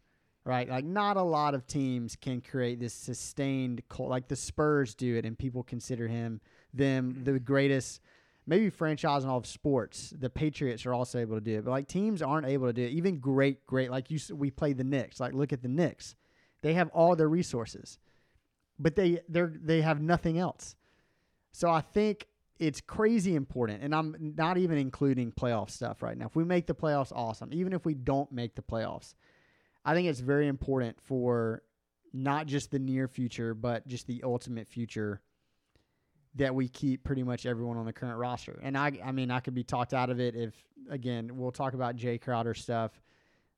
right? Like, not a lot of teams can create this sustained cult. Like the Spurs do it, and people consider him them the greatest. Maybe franchising all of sports. The Patriots are also able to do it, but like teams aren't able to do it. Even great, great like you, we play the Knicks. Like look at the Knicks, they have all their resources, but they they they have nothing else. So I think it's crazy important, and I'm not even including playoff stuff right now. If we make the playoffs, awesome. Even if we don't make the playoffs, I think it's very important for not just the near future, but just the ultimate future that we keep pretty much everyone on the current roster. And I, I mean, I could be talked out of it if, again, we'll talk about Jae Crowder stuff.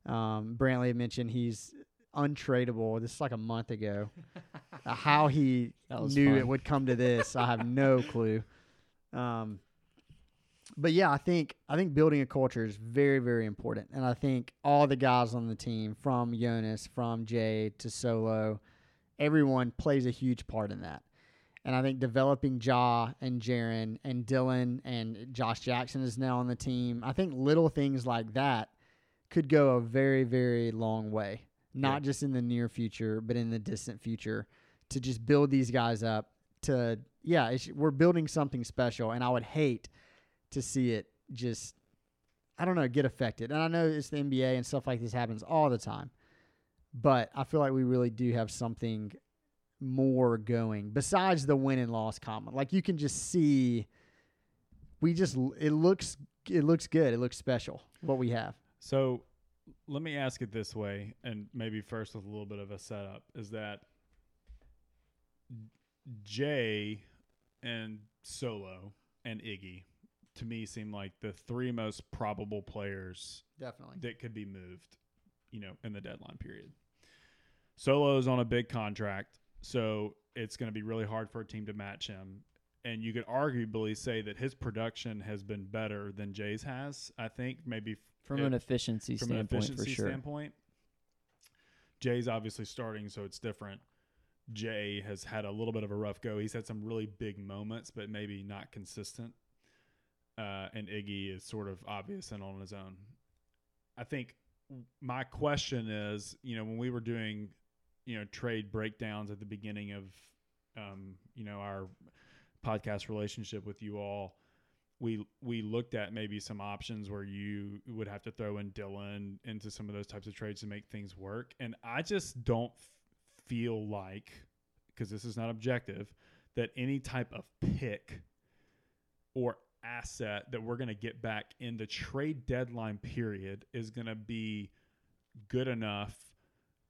Um, Brantley had mentioned he's untradeable. This is like a month ago. [LAUGHS] Uh, How he knew fun. it would come to this, I have no [LAUGHS] clue. Um, but yeah, I think I think building a culture is very very important, and I think all the guys on the team, from Jonas, from Jae to Solo, everyone plays a huge part in that. And I think developing Ja and Jaren and Dillon and Josh Jackson is now on the team. I think little things like that could go a very very long way, not just in the near future, but in the distant future, to just build these guys up. To yeah, it's, we're building something special, and I would hate to see it just I don't know get affected. And I know it's the NBA and stuff like this happens all the time, but I feel like we really do have something more going besides the win and loss comment. Like you can just see, we just it looks it looks good. It looks special what we have. So let me ask it this way, and maybe first with a little bit of a setup is that Jae and Solo and Iggy to me seem like the three most probable players Definitely. that could be moved, you know, in the deadline period. Solo's on a big contract, so it's going to be really hard for a team to match him. And you could arguably say that his production has been better than Jae's has. I think maybe From it- an efficiency from an efficiency for sure. standpoint. Jae's obviously starting, so it's different. Jae has had a little bit of a rough go. He's had some really big moments, but maybe not consistent. Uh, and Iggy is sort of obvious and on his own. I think my question is, you know, when we were doing, you know, trade breakdowns at the beginning of, um, you know, our podcast relationship with you all, we we looked at maybe some options where you would have to throw in Dillon into some of those types of trades to make things work, and I just don't feel like because this is not objective that any type of pick or asset that we're going to get back in the trade deadline period is going to be good enough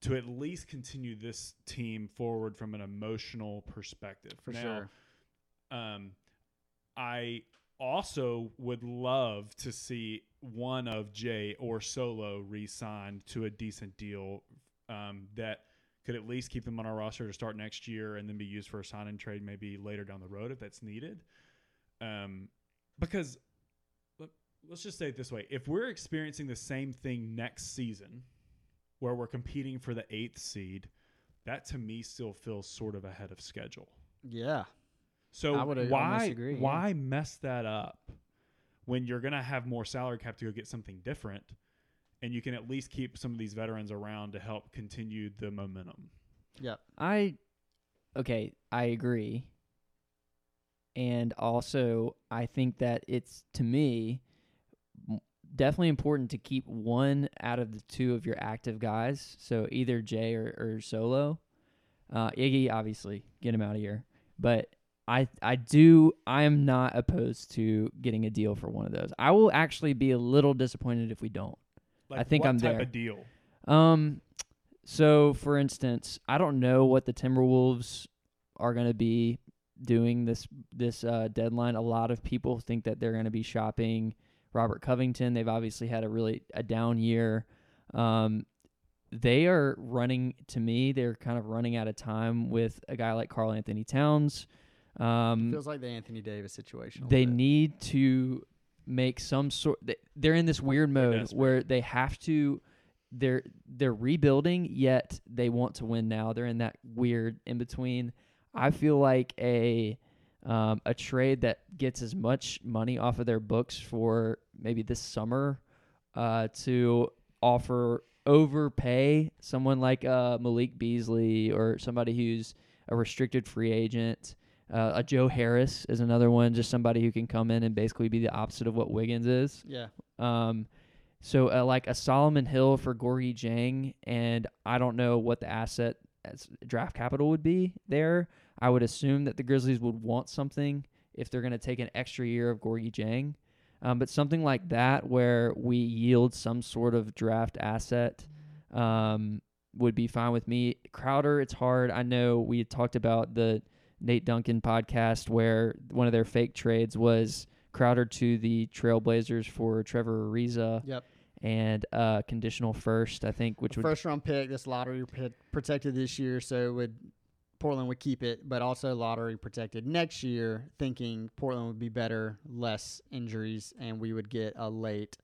to at least continue this team forward from an emotional perspective. For Now, sure. um, I also would love to see one of Jae or Solo re-signed to a decent deal um, that could at least keep them on our roster to start next year and then be used for a sign and trade maybe later down the road if that's needed. Um, because let- let's just say it this way: if we're experiencing the same thing next season, where we're competing for the eighth seed, that to me still feels sort of ahead of schedule. Yeah. So I would, why agree, yeah. why mess that up when you're gonna have more salary cap to go get something different, and you can at least keep some of these veterans around to help continue the momentum. Yep. I okay, I agree. And also, I think that it's to me m- definitely important to keep one out of the two of your active guys. So either Jae or, or Solo. Uh, Iggy, obviously, get him out of here. But I I do I am not opposed to getting a deal for one of those. I will actually be a little disappointed if we don't. Like I think what I'm type there. of deal. Um, so for instance, I don't know what the Timberwolves are going to be doing this this uh, deadline. A lot of people think that they're going to be shopping Robert Covington. They've obviously had a really a down year. Um, they are running to me. They're kind of running out of time with a guy like Karl-Anthony Towns. Um, Feels like the Anthony Davis situation. they bit. need to make some sort they- they're in this weird mode where they have to they're they're rebuilding yet they want to win now they're in that weird in between i feel like a um, a trade that gets as much money off of their books for maybe this summer uh, to offer overpay someone like uh, Malik Beasley or somebody who's a restricted free agent. Uh, a Joe Harris is another one, just somebody who can come in and basically be the opposite of what Wiggins is. Yeah. Um, so uh, like a Solomon Hill for Gorgui Dieng, and I don't know what the asset as draft capital would be there. I would assume that the Grizzlies would want something if they're going to take an extra year of Gorgui Dieng. Um, but something like that where we yield some sort of draft asset um, would be fine with me. Crowder, it's hard. I know we had talked about the Nate Duncan podcast where one of their fake trades was Crowder to the Trailblazers for Trevor Ariza Yep. and uh, conditional first, I think, which A would first round pick. This lottery protected this year, so it would Portland would keep it, but also lottery protected next year, thinking Portland would be better, less injuries, and we would get a late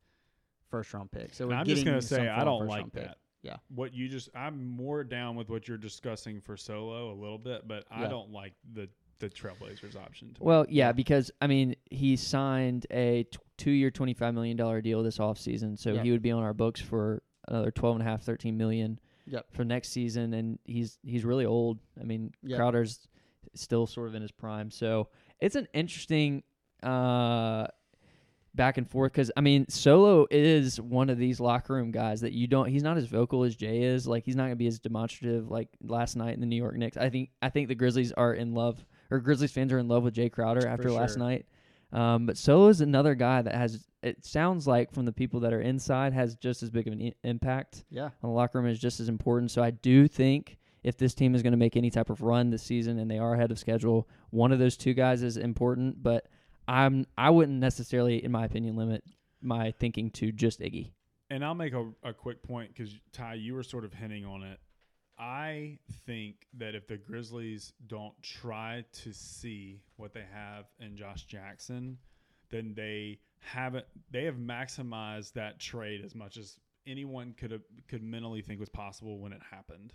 first round pick. So we're I'm just gonna say I don't like round pick. that. Yeah. What you just I'm more down with what you're discussing for Solo a little bit, but I Yeah. don't like the the Trailblazers option. To. Well, yeah, Yeah. because I mean, he signed a t- two-year, twenty-five million dollar deal this offseason, so Yeah. he would be on our books for another twelve and a half, thirteen million Yep. for next season, and he's he's really old. I mean, Yep. Crowder's still sort of in his prime, so it's an interesting uh, back and forth. Because I mean, Solo is one of these locker room guys that you don't. He's not as vocal as Jae is. Like he's not gonna be as demonstrative like last night in the New York Knicks. I think I think the Grizzlies are in love, or Grizzlies fans are in love with Jae Crowder after last night. Um, but Solo is another guy that has. It sounds like from the people that are inside has just as big of an I- impact Yeah. on the locker room is just as important. So I do think if this team is going to make any type of run this season and they are ahead of schedule, one of those two guys is important. But I'm I wouldn't necessarily, in my opinion, limit my thinking to just Iggy. And I'll make a, a quick point because Ty, you were sort of hinting on it. I think that if the Grizzlies don't try to see what they have in Josh Jackson, then they haven't. They have maximized that trade as much as anyone could have could mentally think was possible when it happened.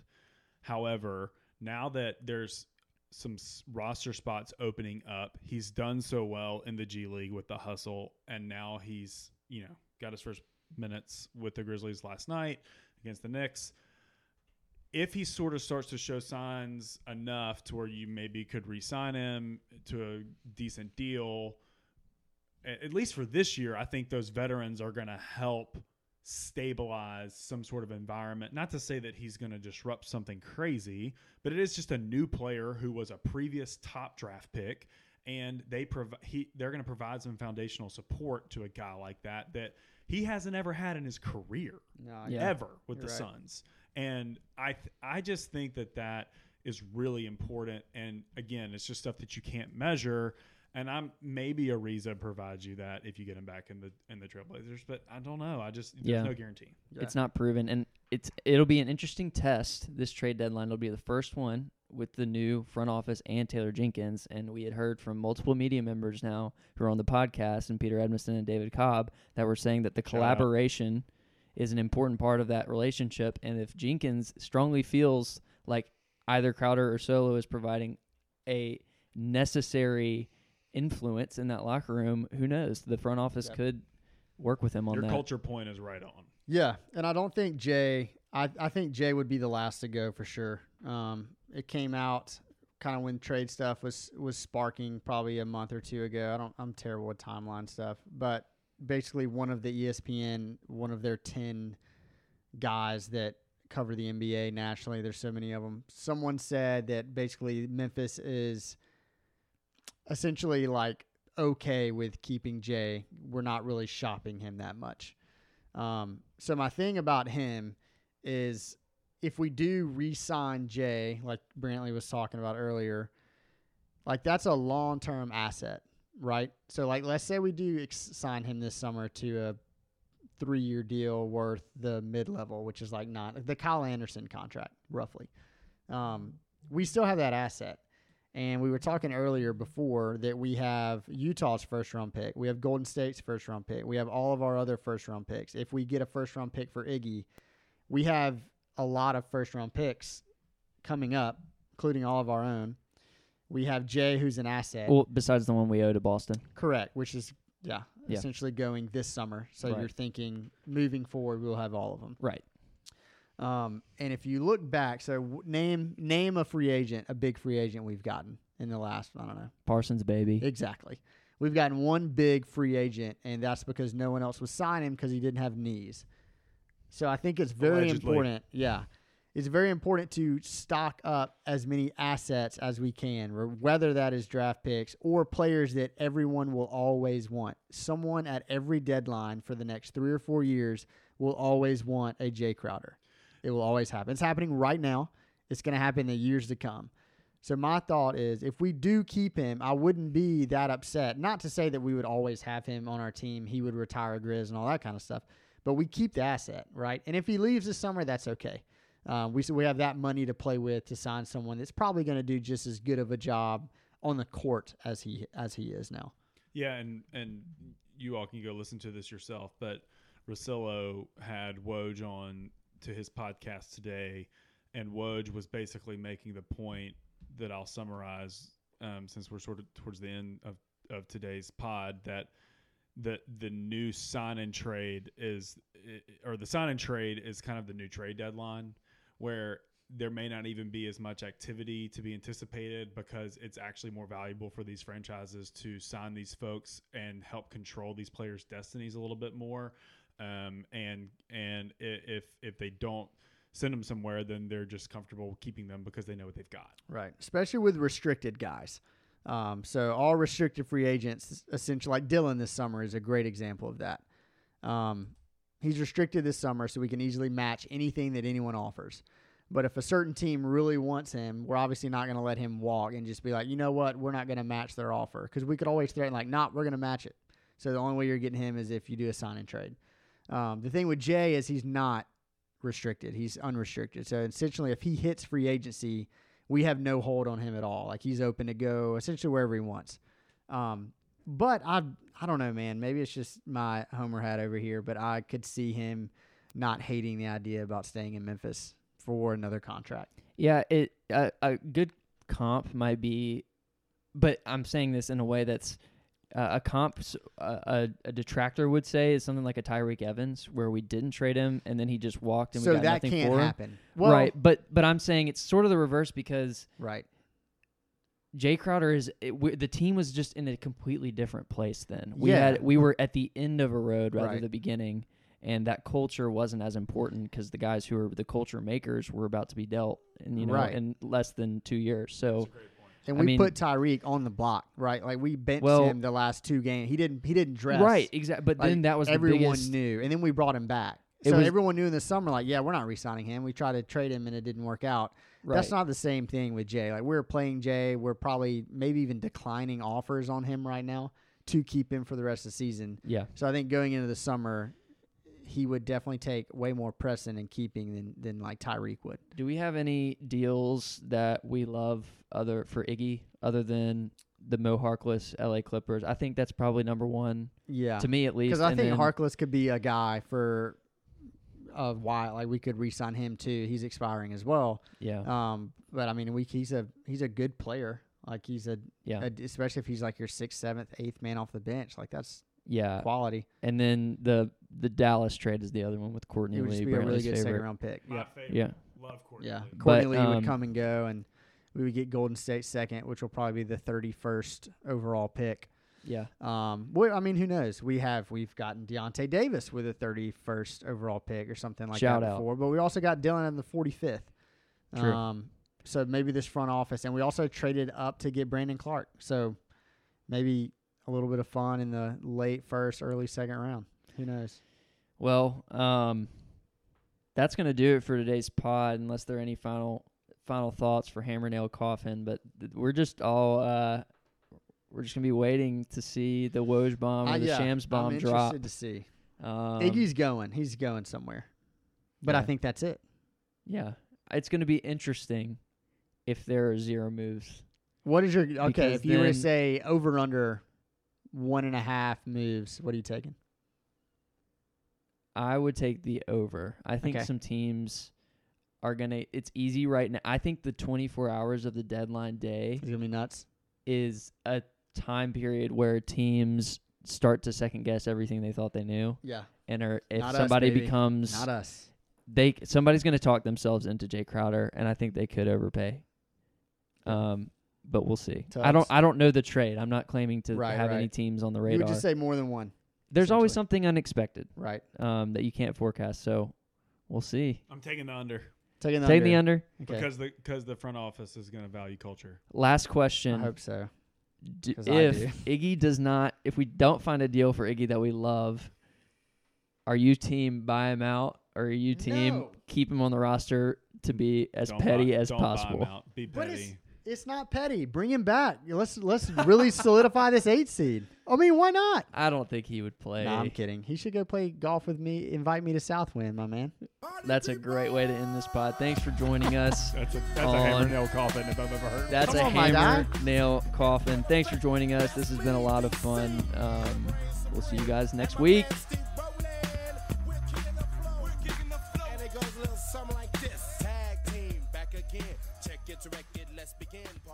However, now that there's some roster spots opening up, he's done so well in the G League with the hustle, and now he's you know got his first minutes with the Grizzlies last night against the Knicks. If he sort of starts to show signs enough to where you maybe could re-sign him to a decent deal, at least for this year, I think those veterans are going to help stabilize some sort of environment. Not to say that he's going to disrupt something crazy, but it is just a new player who was a previous top draft pick, and they prov- he they're going to provide some foundational support to a guy like that that he hasn't ever had in his career No, Yeah. ever with You're the right. Suns. And I th- I just think that that is really important. And again, it's just stuff that you can't measure. And I'm maybe Ariza provides you that if you get him back in the in the Trailblazers, but I don't know. I just there's Yeah. no guarantee. Yeah. It's not proven, and it's it'll be an interesting test. This trade deadline will be the first one with the new front office and Taylor Jenkins. And we had heard from multiple media members now who are on the podcast, and Peter Edmiston and David Cobb, that were saying that the Shout out. Collaboration is an important part of that relationship. And if Jenkins strongly feels like either Crowder or Solo is providing a necessary influence in that locker room, who knows? The front office Yep. could work with him on Your that. culture point is right on. Yeah, and I don't think Jae. I, I think Jae would be the last to go for sure. Um, it came out kind of when trade stuff was was sparking probably a month or two ago. I don't. I'm terrible with timeline stuff, but basically one of the ESPN, one of their ten guys that cover the NBA nationally. There's so many of them. Someone said that basically Memphis is essentially like okay with keeping Jae. We're not really shopping him that much. Um, so my thing about him is if we do re-sign Jae, like Brantley was talking about earlier, like that's a long-term asset, right? So like let's say we do ex- sign him this summer to a three-year deal worth the mid-level, which is like not the Kyle Anderson contract, roughly. Um, we still have that asset. And we were talking earlier before that we have Utah's first round pick. We have Golden State's first round pick. We have all of our other first round picks. If we get a first round pick for Iggy, we have a lot of first round picks coming up, including all of our own. We have Jae, who's an asset. Well, besides the one we owe to Boston. Correct, which is yeah, Yeah. essentially going this summer. So Right. you're thinking moving forward, we'll have all of them. Right. Um, and if you look back, so w- name name a free agent, a big free agent we've gotten in the last I don't know Parsons baby. exactly. We've gotten one big free agent, and that's because no one else was signing him because he didn't have knees. So I think it's very Allegedly. important. Yeah, it's very important to stock up as many assets as we can, whether that is draft picks or players that everyone will always want. Someone at every deadline for the next three or four years will always want a Jae Crowder. It will always happen. It's happening right now. It's going to happen in the years to come. So my thought is, if we do keep him, I wouldn't be that upset. Not to say that we would always have him on our team. He would retire Grizz and all that kind of stuff. But we keep the asset, right? And if he leaves this summer, that's okay. Um, we we have that money to play with to sign someone that's probably going to do just as good of a job on the court as he as he is now. Yeah, and and you all can go listen to this yourself. But Rosillo had Woj on to his podcast today, and Woj was basically making the point that I'll summarize um, since we're sort of towards the end of, of today's pod that the the new sign and trade is or the sign and trade is kind of the new trade deadline where there may not even be as much activity to be anticipated because it's actually more valuable for these franchises to sign these folks and help control these players' destinies a little bit more. Um, and and if if they don't send them somewhere, then they're just comfortable keeping them because they know what they've got. Right. Especially with restricted guys. Um, so all restricted free agents, essentially, like Dillon this summer is a great example of that. Um, he's restricted this summer, so we can easily match anything that anyone offers. But if a certain team really wants him, we're obviously not going to let him walk and just be like, you know what, we're not going to match their offer because we could always threaten like, not, we're going to match it. So the only way you're getting him is if you do a sign and trade. Um, the thing with Jae is he's not restricted; he's unrestricted. So essentially, if he hits free agency, we have no hold on him at all. Like he's open to go essentially wherever he wants. Um, but I I don't know, man. Maybe it's just my homer hat over here, but I could see him not hating the idea about staying in Memphis for another contract. Yeah, it a a good comp might be, but I'm saying this in a way that's uh, a comp. a detractor would say is something like a Tyreke Evans, where we didn't trade him and then he just walked and so we got that nothing can't for him. happen. Well, right, but but I'm saying it's sort of the reverse because right. Jae Crowder is it, we, the team was just in a completely different place then. We Yeah. had we were at the end of a road rather Right. than the beginning, and that culture wasn't as important because the guys who were the culture makers were about to be dealt, and you know, Right. in less than two years. So And I we mean- put Tyreke on the block, right? Like we benched Well- him the last two games. He didn't. He didn't dress. right, exactly. But Like, then that was the everyone biggest. knew, and then we brought him back. It So was- everyone knew in the summer, like, yeah, we're not re-signing him. We tried to trade him, and it didn't work out. Right. That's not the same thing with Jae. Like we're playing Jae, we're probably maybe even declining offers on him right now to keep him for the rest of the season. yeah. So I think going into the summer, he would definitely take way more pressing and keeping than than like Tyreke would. Do we have any deals that we love other for Iggy other than the Mo Harkless LA Clippers? I think that's probably number one Yeah, to me at least. because I and think then- Harkless could be a guy for a while. Like we could re-sign him too. He's expiring as well. Yeah. Um, but I mean, we he's a he's a good player. Like he's a, yeah. a especially if he's like your sixth, seventh, eighth man off the bench. Like that's yeah. quality. And then the the Dallas trade is the other one with Courtney He would Lee, just be a really Brantley's good favorite. second round pick. My Yep. favorite. Yeah. Love Courtney. Yeah, Lee. Courtney But, Lee um, would come and go, and we would get Golden State second, which will probably be the thirty-first overall pick. Yeah. Um, well, I mean, who knows? We have we've gotten Deyonta Davis with a thirty-first overall pick or something like Shout that out. before, but we also got Dillon in the forty-fifth. True. Um, so maybe this front office, and we also traded up to get Brandon Clarke. So maybe a little bit of fun in the late first, early second round. Who knows? Well, um, that's gonna do it for today's pod. Unless there are any final final thoughts for Hammer Nail Coffin, but th- we're just all uh, we're just gonna be waiting to see the Woj bomb or I- the yeah, Shams bomb I'm drop. interested to see. Um, Iggy's going. He's going somewhere. But I think that's it. yeah, it's gonna be interesting if there are zero moves. What is your okay? Because If you were to say over under one and a half moves, what are you taking? I would take the over. I think Okay. some teams are gonna. It's easy right now. I think the 24 hours of the deadline day is gonna be nuts. is a time period where teams start to second guess everything they thought they knew, Yeah, and are if Not somebody baby. becomes not us. they somebody's going to talk themselves into Jae Crowder, and I think they could overpay. Um, but we'll see. I don't. I don't know the trade. I'm not claiming to Right, have any teams on the You radar. would just say more than one, There's always something unexpected right? um, that you can't forecast. So we'll see. I'm taking the under Taking the Take under. the under. Okay. because the because the front office is going to value culture. Last question. I hope so. D- if do. [LAUGHS] Iggy does not, if we don't find a deal for Iggy that we love, are you team buy him out, or are you team No. keep him on the roster to be as Don't petty buy- as don't buy 'em possible? out. Be petty. it's, it's not petty. Bring him back. Let's let's really solidify this eight seed. I mean, why not? I don't think he would play. Nah, I'm kidding. He should go play golf with me. Invite me to Southwind, my man. That's a great way to end this pod. Thanks for joining us. [LAUGHS] That's a that's a hammer nail coffin if I've ever heard. That's Come a on, hammer nail coffin. Thanks for joining us. This has been a lot of fun. Um, we'll see you guys next week. began